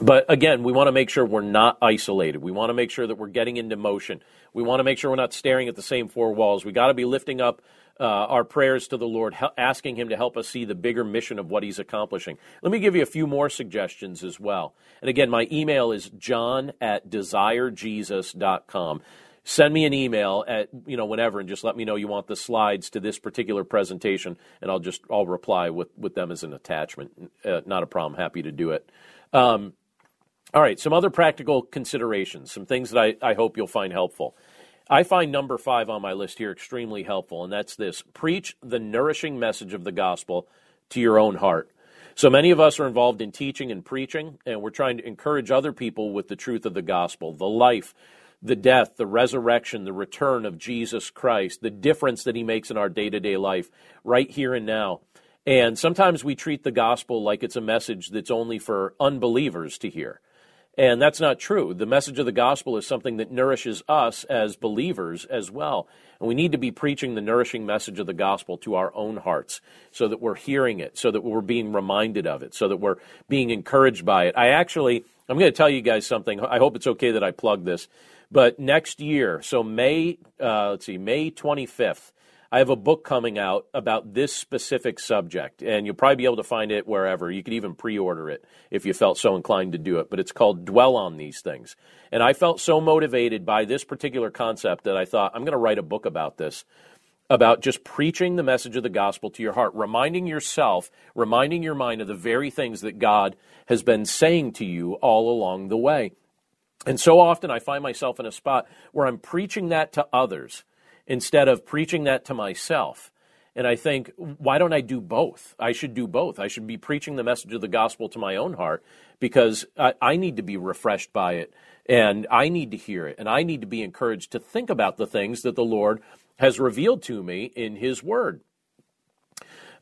but again, we want to make sure we're not isolated. We want to make sure that we're getting into motion. We want to make sure we're not staring at the same four walls. We got to be lifting up uh, our prayers to the Lord, asking Him to help us see the bigger mission of what He's accomplishing. Let me give you a few more suggestions as well. And again, my email is john at desirejesus.com. Send me an email at, you know, whenever and just let me know you want the slides to this particular presentation, and I'll just, I'll reply with, with them as an attachment. Uh, not a problem. Happy to do it. Um, all right, some other practical considerations, some things that I, I hope you'll find helpful. I find number five on my list here extremely helpful, and that's this preach the nourishing message of the gospel to your own heart. So many of us are involved in teaching and preaching, and we're trying to encourage other people with the truth of the gospel, the life, the death, the resurrection, the return of Jesus Christ, the difference that he makes in our day to day life, right here and now. And sometimes we treat the gospel like it's a message that's only for unbelievers to hear. And that's not true. The message of the gospel is something that nourishes us as believers as well. And we need to be preaching the nourishing message of the gospel to our own hearts so that we're hearing it, so that we're being reminded of it, so that we're being encouraged by it. I actually, I'm going to tell you guys something. I hope it's okay that I plug this. But next year, so May, uh, let's see, May 25th, I have a book coming out about this specific subject, and you'll probably be able to find it wherever. You could even pre order it if you felt so inclined to do it. But it's called Dwell on These Things. And I felt so motivated by this particular concept that I thought, I'm going to write a book about this about just preaching the message of the gospel to your heart, reminding yourself, reminding your mind of the very things that God has been saying to you all along the way. And so often I find myself in a spot where I'm preaching that to others instead of preaching that to myself. And I think, why don't I do both? I should do both. I should be preaching the message of the gospel to my own heart because I, I need to be refreshed by it and I need to hear it and I need to be encouraged to think about the things that the Lord has revealed to me in His Word.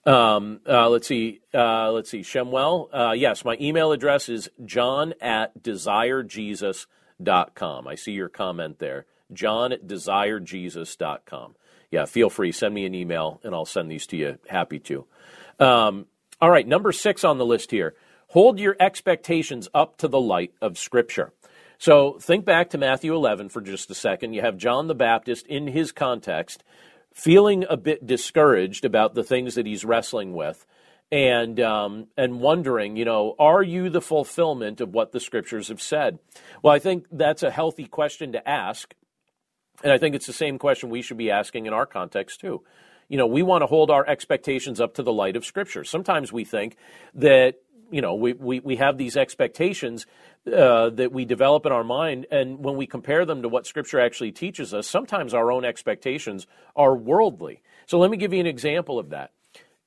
Um, uh, let's see. Uh, let's see. Shemwell. Uh, yes, my email address is john at desirejesus.com. I see your comment there. John at desirejesus.com. Yeah, feel free. Send me an email and I'll send these to you. Happy to. Um, all right, number six on the list here. Hold your expectations up to the light of Scripture. So think back to Matthew 11 for just a second. You have John the Baptist in his context feeling a bit discouraged about the things that he's wrestling with and um, and wondering, you know, are you the fulfillment of what the scriptures have said? Well, I think that's a healthy question to ask, and I think it's the same question we should be asking in our context too. You know, we want to hold our expectations up to the light of Scripture. Sometimes we think that you know we, we, we have these expectations uh, that we develop in our mind and when we compare them to what scripture actually teaches us sometimes our own expectations are worldly so let me give you an example of that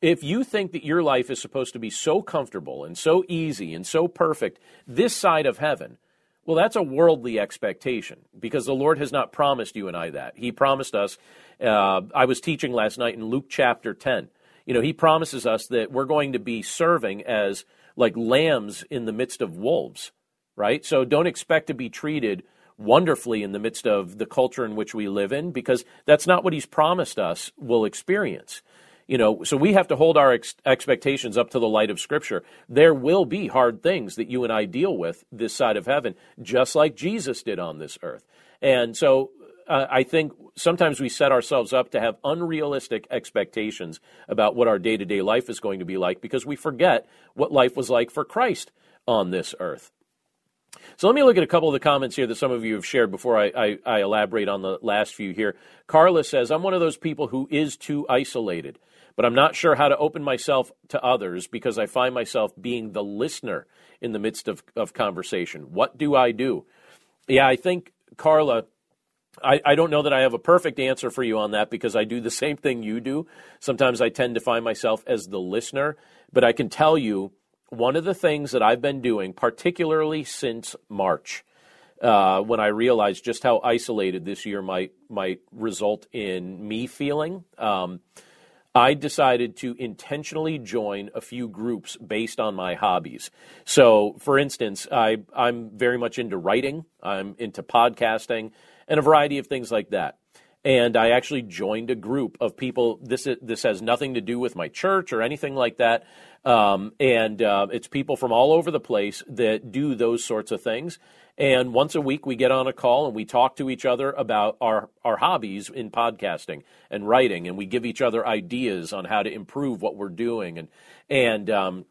if you think that your life is supposed to be so comfortable and so easy and so perfect this side of heaven well that's a worldly expectation because the lord has not promised you and i that he promised us uh, i was teaching last night in luke chapter 10 you know he promises us that we're going to be serving as like lambs in the midst of wolves, right? So don't expect to be treated wonderfully in the midst of the culture in which we live in because that's not what he's promised us we'll experience. You know, so we have to hold our ex- expectations up to the light of Scripture. There will be hard things that you and I deal with this side of heaven, just like Jesus did on this earth. And so uh, I think sometimes we set ourselves up to have unrealistic expectations about what our day to day life is going to be like because we forget what life was like for Christ on this earth. So let me look at a couple of the comments here that some of you have shared before I, I, I elaborate on the last few here. Carla says, I'm one of those people who is too isolated, but I'm not sure how to open myself to others because I find myself being the listener in the midst of, of conversation. What do I do? Yeah, I think, Carla, I, I, don't know that I have a perfect answer for you on that because I do the same thing you do. Sometimes I tend to find myself as the listener, but I can tell you one of the things that I've been doing, particularly since March, uh, when I realized just how isolated this year might might result in me feeling. Um, I decided to intentionally join a few groups based on my hobbies. So, for instance, I, I'm very much into writing. I'm into podcasting and a variety of things like that. And I actually joined a group of people. This this has nothing to do with my church or anything like that. Um, and uh, it's people from all over the place that do those sorts of things. And once a week, we get on a call and we talk to each other about our, our hobbies in podcasting and writing, and we give each other ideas on how to improve what we're doing. And and um,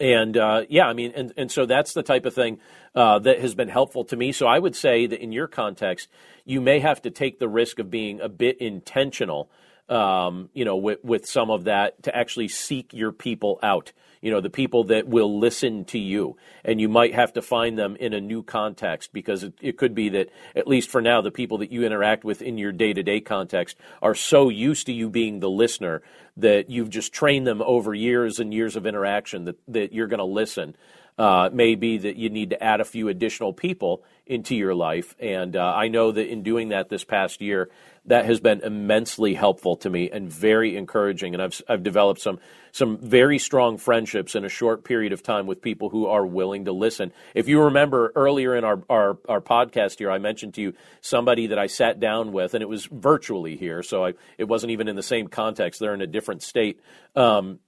and uh, yeah, I mean, and, and so that's the type of thing uh, that has been helpful to me. So I would say that in your context, you may have to take the risk of being a bit intentional, um, you know, with, with some of that to actually seek your people out you know, the people that will listen to you. And you might have to find them in a new context because it, it could be that, at least for now, the people that you interact with in your day to day context are so used to you being the listener that you've just trained them over years and years of interaction that, that you're going to listen. Uh, may be that you need to add a few additional people into your life. And uh, I know that in doing that this past year, that has been immensely helpful to me and very encouraging. And I've, I've developed some, some very strong friendships in a short period of time with people who are willing to listen. If you remember earlier in our, our, our podcast here, I mentioned to you somebody that I sat down with, and it was virtually here, so I, it wasn't even in the same context. They're in a different state. Um,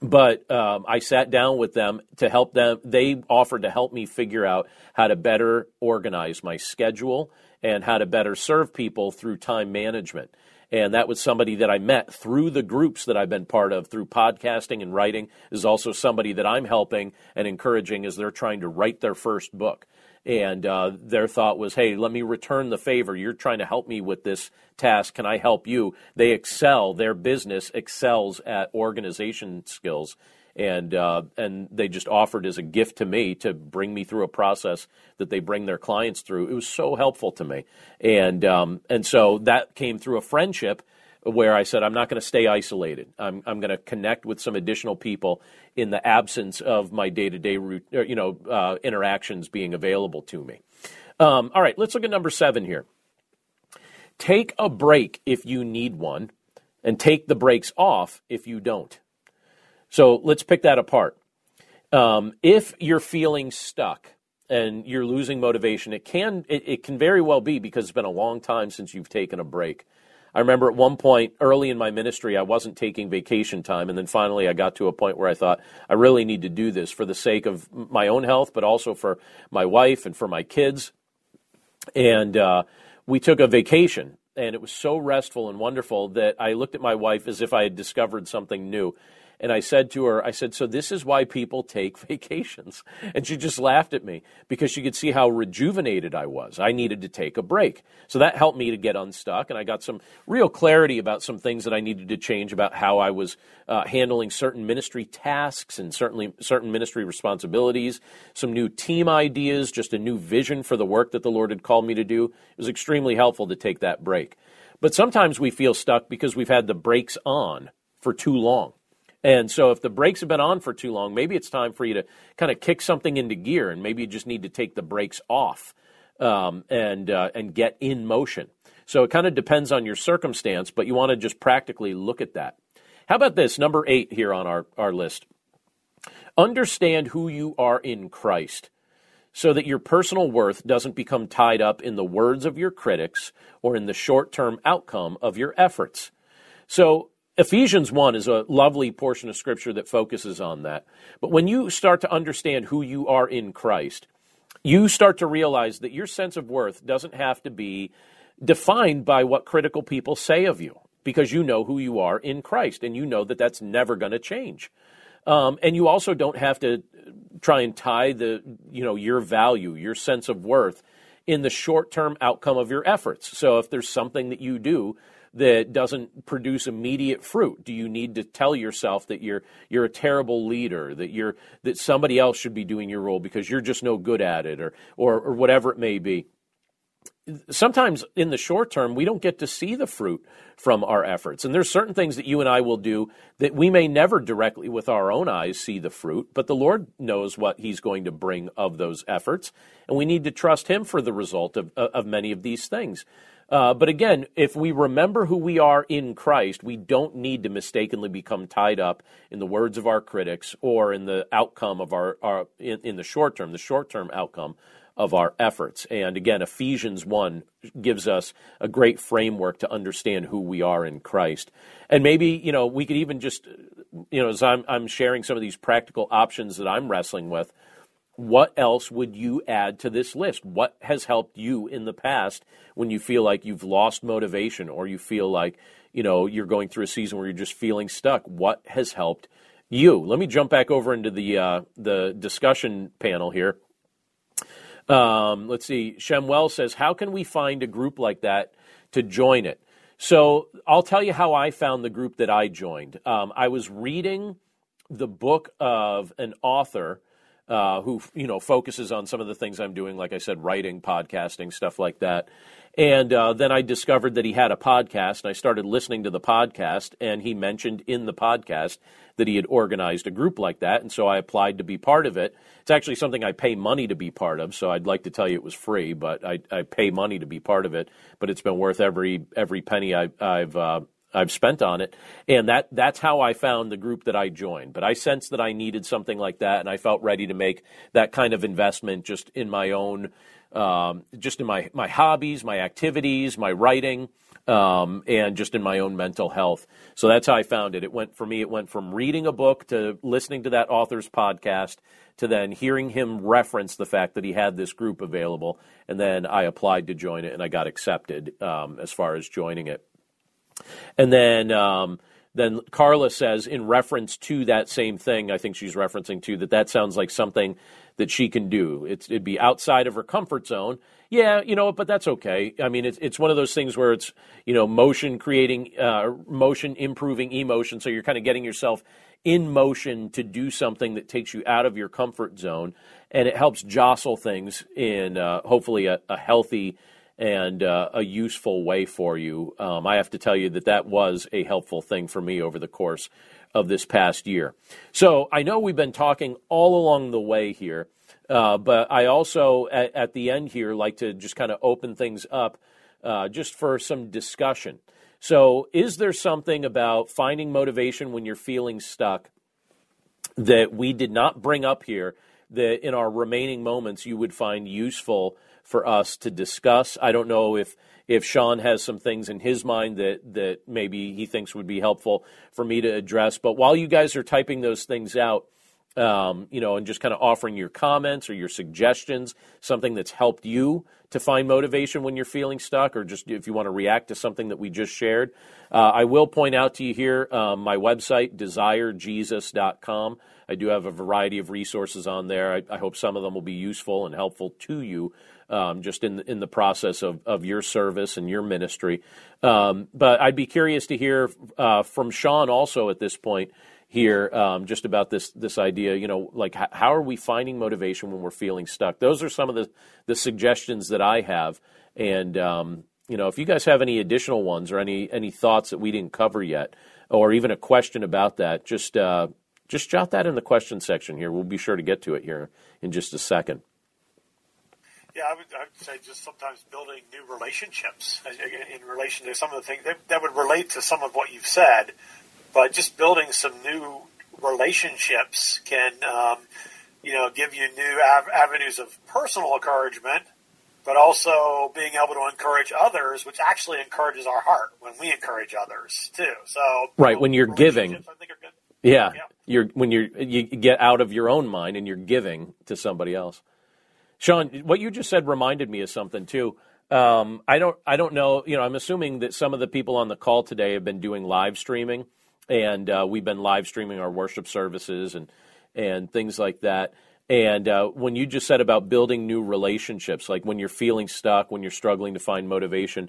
but um, I sat down with them to help them. They offered to help me figure out how to better organize my schedule and how to better serve people through time management. And that was somebody that I met through the groups that I've been part of through podcasting and writing. Is also somebody that I'm helping and encouraging as they're trying to write their first book. And uh, their thought was, hey, let me return the favor. You're trying to help me with this task. Can I help you? They excel, their business excels at organization skills and uh, and they just offered as a gift to me to bring me through a process that they bring their clients through. It was so helpful to me, and um, and so that came through a friendship where I said, I'm not going to stay isolated. I'm, I'm going to connect with some additional people in the absence of my day to day you know, uh, interactions being available to me. Um, all right, let's look at number seven here. Take a break if you need one, and take the breaks off if you don't. So let's pick that apart. Um, if you're feeling stuck and you're losing motivation, it can it, it can very well be because it's been a long time since you've taken a break. I remember at one point early in my ministry, I wasn't taking vacation time. And then finally, I got to a point where I thought, I really need to do this for the sake of my own health, but also for my wife and for my kids. And uh, we took a vacation, and it was so restful and wonderful that I looked at my wife as if I had discovered something new. And I said to her, I said, so this is why people take vacations. And she just laughed at me because she could see how rejuvenated I was. I needed to take a break. So that helped me to get unstuck. And I got some real clarity about some things that I needed to change about how I was uh, handling certain ministry tasks and certainly certain ministry responsibilities, some new team ideas, just a new vision for the work that the Lord had called me to do. It was extremely helpful to take that break. But sometimes we feel stuck because we've had the brakes on for too long. And so if the brakes have been on for too long, maybe it's time for you to kind of kick something into gear, and maybe you just need to take the brakes off um, and uh, and get in motion. So it kind of depends on your circumstance, but you want to just practically look at that. How about this number eight here on our, our list? Understand who you are in Christ so that your personal worth doesn't become tied up in the words of your critics or in the short term outcome of your efforts. So Ephesians 1 is a lovely portion of scripture that focuses on that. But when you start to understand who you are in Christ, you start to realize that your sense of worth doesn't have to be defined by what critical people say of you because you know who you are in Christ and you know that that's never going to change. Um, and you also don't have to try and tie the you know your value, your sense of worth in the short term outcome of your efforts. So if there's something that you do that doesn't produce immediate fruit? Do you need to tell yourself that you're you're a terrible leader, that you're that somebody else should be doing your role because you're just no good at it, or or, or whatever it may be? sometimes in the short term, we don't get to see the fruit from our efforts. And there's certain things that you and I will do that we may never directly with our own eyes see the fruit, but the Lord knows what He's going to bring of those efforts. And we need to trust Him for the result of, of many of these things. Uh, but again, if we remember who we are in Christ, we don't need to mistakenly become tied up in the words of our critics or in the outcome of our, our in, in the short term, the short term outcome of our efforts. And again, Ephesians 1 gives us a great framework to understand who we are in Christ. And maybe, you know, we could even just, you know, as I'm, I'm sharing some of these practical options that I'm wrestling with, what else would you add to this list? What has helped you in the past when you feel like you've lost motivation or you feel like, you know, you're going through a season where you're just feeling stuck? What has helped you? Let me jump back over into the uh, the discussion panel here. Um, let's see. Shemuel says, "How can we find a group like that to join it?" So I'll tell you how I found the group that I joined. Um, I was reading the book of an author uh, who you know focuses on some of the things I'm doing, like I said, writing, podcasting, stuff like that. And uh, then I discovered that he had a podcast, and I started listening to the podcast. And he mentioned in the podcast that he had organized a group like that, and so I applied to be part of it. It's actually something I pay money to be part of, so I'd like to tell you it was free, but I, I pay money to be part of it. But it's been worth every every penny I, I've uh, I've spent on it, and that that's how I found the group that I joined. But I sensed that I needed something like that, and I felt ready to make that kind of investment just in my own, um, just in my my hobbies, my activities, my writing, um, and just in my own mental health. So that's how I found it. It went for me. It went from reading a book to listening to that author's podcast to then hearing him reference the fact that he had this group available, and then I applied to join it, and I got accepted um, as far as joining it. And then um, then Carla says in reference to that same thing, I think she's referencing to that that sounds like something that she can do. It's, it'd be outside of her comfort zone. Yeah, you know, but that's okay. I mean, it's it's one of those things where it's you know motion creating, uh, motion improving emotion. So you're kind of getting yourself in motion to do something that takes you out of your comfort zone, and it helps jostle things in uh, hopefully a, a healthy and uh, a useful way for you. Um, I have to tell you that that was a helpful thing for me over the course of this past year. So I know we've been talking all along the way here, uh, but I also, at, at, the end here, like to just kind of open things up uh, just for some discussion. So, is there something about finding motivation when you're feeling stuck that we did not bring up here that in our remaining moments you would find useful for us to discuss? I don't know if if Sean has some things in his mind that that maybe he thinks would be helpful for me to address. But while you guys are typing those things out, um, you know, and just kind of offering your comments or your suggestions, something that's helped you to find motivation when you're feeling stuck, or just if you want to react to something that we just shared. Uh, I will point out to you here um, my website, desirejesus.com. I do have a variety of resources on there. I, I, hope some of them will be useful and helpful to you. Um, just in in the process of, of your service and your ministry. Um, but I'd be curious to hear uh, from Sean also at this point here um, just about this this idea you know like h- how are we finding motivation when we're feeling stuck? Those are some of the the suggestions that i have. And um, you know if you guys have any additional ones or any any thoughts that we didn't cover yet or even a question about that just uh, just jot that in the question section here. We'll be sure to get to it here in just a second. Yeah, I would, I would say just sometimes building new relationships in relation to some of the things that, that would relate to some of what you've said but just building some new relationships can, um, you know, give you new av- avenues of personal encouragement, but also being able to encourage others, which actually encourages our heart when we encourage others too. So right when you're giving, yeah, yeah, you're when you're you get out of your own mind and you're giving to somebody else. Sean, what you just said reminded me of something too. Um, I don't, I don't know. You know, I'm assuming that some of the people on the call today have been doing live streaming and uh, we've been live streaming our worship services and and things like that. And uh, when you just said about building new relationships, like when you're feeling stuck, when you're struggling to find motivation,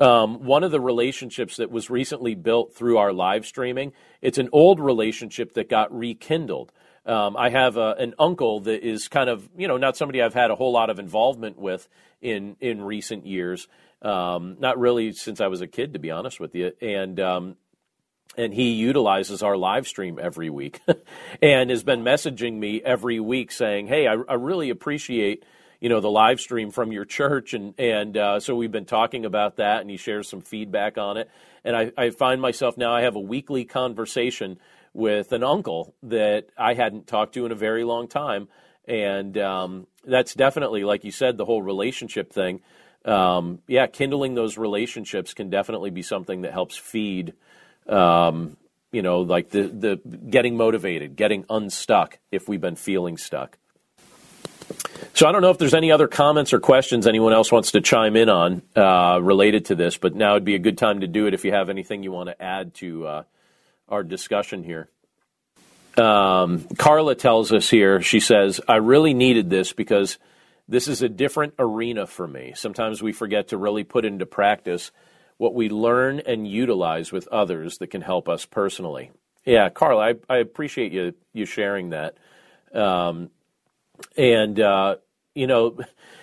um, one of the relationships that was recently built through our live streaming, it's an old relationship that got rekindled. Um, I have a, an uncle that is kind of, you know, not somebody I've had a whole lot of involvement with in in recent years. Um, not really since I was a kid, to be honest with you. And um, and he utilizes our live stream every week and has been messaging me every week saying, "Hey, I, I really appreciate." you know the live stream from your church. And and uh, so we've been talking about that and he shares some feedback on it. And I, I find myself now I have a weekly conversation with an uncle that I hadn't talked to in a very long time. And um, that's definitely like you said the whole relationship thing. Um, yeah kindling those relationships can definitely be something that helps feed um, you know, like the, the getting motivated, getting unstuck if we've been feeling stuck. So I don't know if there's any other comments or questions anyone else wants to chime in on uh, related to this, but now would be a good time to do it if you have anything you want to add to uh, our discussion here. Um, Carla tells us here, she says, I really needed this because this is a different arena for me. Sometimes we forget to really put into practice what we learn and utilize with others that can help us personally. Yeah, Carl, I, I appreciate you you sharing that. Um, and uh, you know,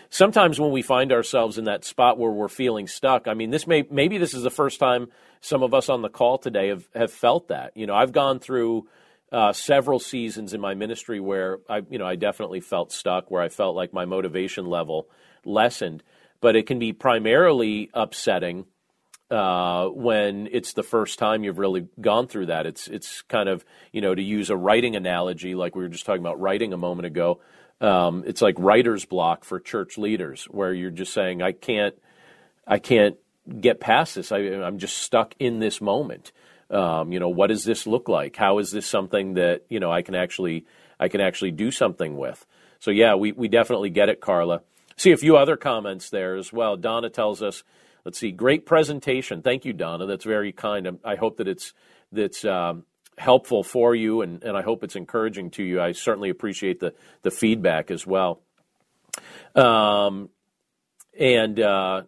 sometimes when we find ourselves in that spot where we're feeling stuck, I mean, this may maybe this is the first time some of us on the call today have have felt that. You know, I've gone through. Uh, several seasons in my ministry where I, you know, I definitely felt stuck, where I felt like my motivation level lessened. But it can be primarily upsetting uh, when it's the first time you've really gone through that. It's it's kind of you know to use a writing analogy, like we were just talking about writing a moment ago. Um, it's like writer's block for church leaders, where you're just saying, I can't, I can't get past this. I, am just stuck in this moment. Um, you know, what does this look like? How is this something that you know I can actually I can actually do something with? So yeah, we we definitely get it, Carla. See a few other comments there as well. Donna tells us Let's see. Great presentation. Thank you, Donna. That's very kind. I hope that it's that's um, helpful for you, and, and I hope it's encouraging to you. I certainly appreciate the the feedback as well. Um, and uh,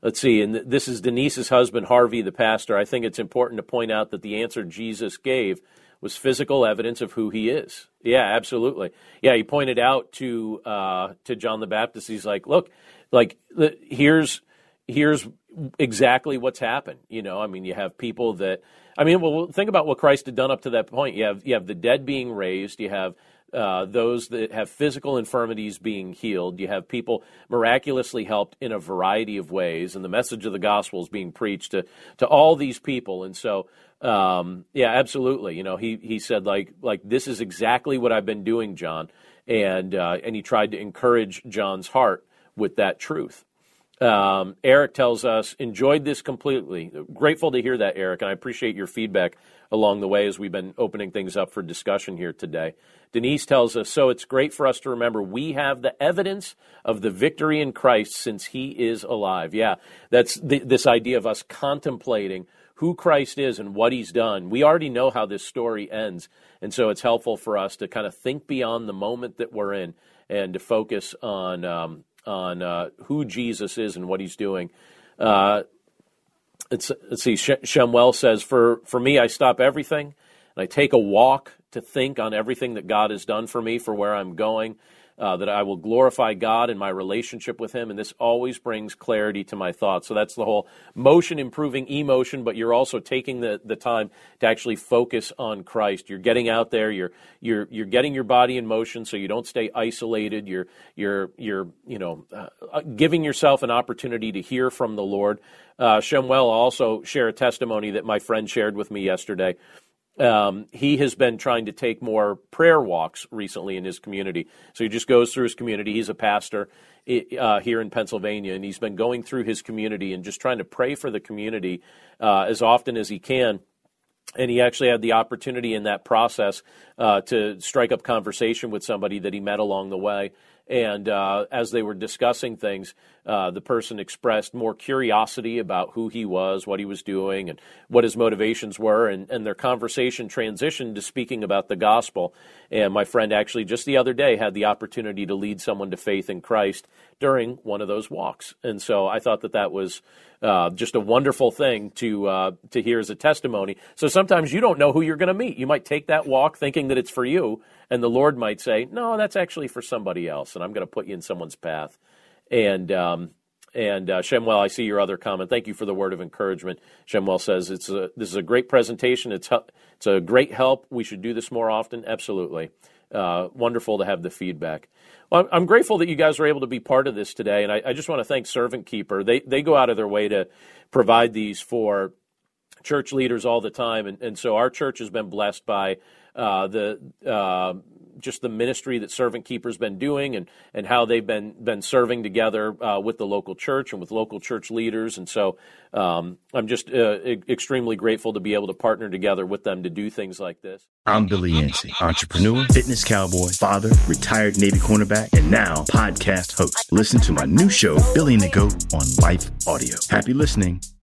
let's see. And this is Denise's husband, Harvey, the pastor. I think it's important to point out that the answer Jesus gave was physical evidence of who he is. Yeah, absolutely. Yeah, he pointed out to uh, to John the Baptist. He's like, look, like here's here's exactly what's happened. You know, I mean, you have people that I mean, well, think about what Christ had done up to that point. You have you have the dead being raised. You have uh, those that have physical infirmities being healed. You have people miraculously helped in a variety of ways, and the message of the gospel is being preached to to all these people. And so, um, yeah, absolutely. You know, he he said like like this is exactly what I've been doing, John, and uh, and he tried to encourage John's heart with that truth. Um, Eric tells us, enjoyed this completely. Grateful to hear that, Eric, and I appreciate your feedback along the way as we've been opening things up for discussion here today. Denise tells us, so it's great for us to remember we have the evidence of the victory in Christ since he is alive. Yeah, that's the, this idea of us contemplating who Christ is and what he's done. We already know how this story ends, and so it's helpful for us to kind of think beyond the moment that we're in and to focus on um, on uh, who Jesus is and what he's doing. Uh, let's see, Shemuel says, for, for me, I stop everything and I take a walk to think on everything that God has done for me, for where I'm going uh, that I will glorify God in my relationship with Him, and this always brings clarity to my thoughts. So that's the whole motion improving emotion, but you're also taking the, the time to actually focus on Christ. You're getting out there. You're you're you're getting your body in motion, so you don't stay isolated. You're you're you're you know uh, giving yourself an opportunity to hear from the Lord. Uh, Shemuel also share a testimony that my friend shared with me yesterday. Um, he has been trying to take more prayer walks recently in his community. So he just goes through his community. He's a pastor uh, here in Pennsylvania, and he's been going through his community and just trying to pray for the community uh, as often as he can. And he actually had the opportunity in that process uh, to strike up conversation with somebody that he met along the way. And uh, as they were discussing things, uh, the person expressed more curiosity about who he was, what he was doing, and what his motivations were. And, and their conversation transitioned to speaking about the gospel. And my friend actually just the other day had the opportunity to lead someone to faith in Christ during one of those walks. And so I thought that that was uh, just a wonderful thing to uh, to hear as a testimony. So sometimes you don't know who you're going to meet. You might take that walk thinking that it's for you, and the Lord might say, "No, that's actually for somebody else," and I'm going to put you in someone's path. And um, and uh, Shemuel, I see your other comment. Thank you for the word of encouragement. Shemuel says it's a, this is a great presentation. It's it's a great help. We should do this more often. Absolutely, uh, wonderful to have the feedback. Well, I'm grateful that you guys were able to be part of this today, and I, I just want to thank Servant Keeper. They they go out of their way to provide these for church leaders all the time, and, and so our church has been blessed by uh, the uh, just the ministry that Servant Keeper's been doing, and and how they've been been serving together uh, with the local church and with local church leaders, and so um, I'm just uh, e- extremely grateful to be able to partner together with them to do things like this. I'm Billy Yancey, entrepreneur, fitness cowboy, father, retired Navy cornerback, and now podcast host. Listen to my new show, Billy and the Goat, on Life Audio. Happy listening.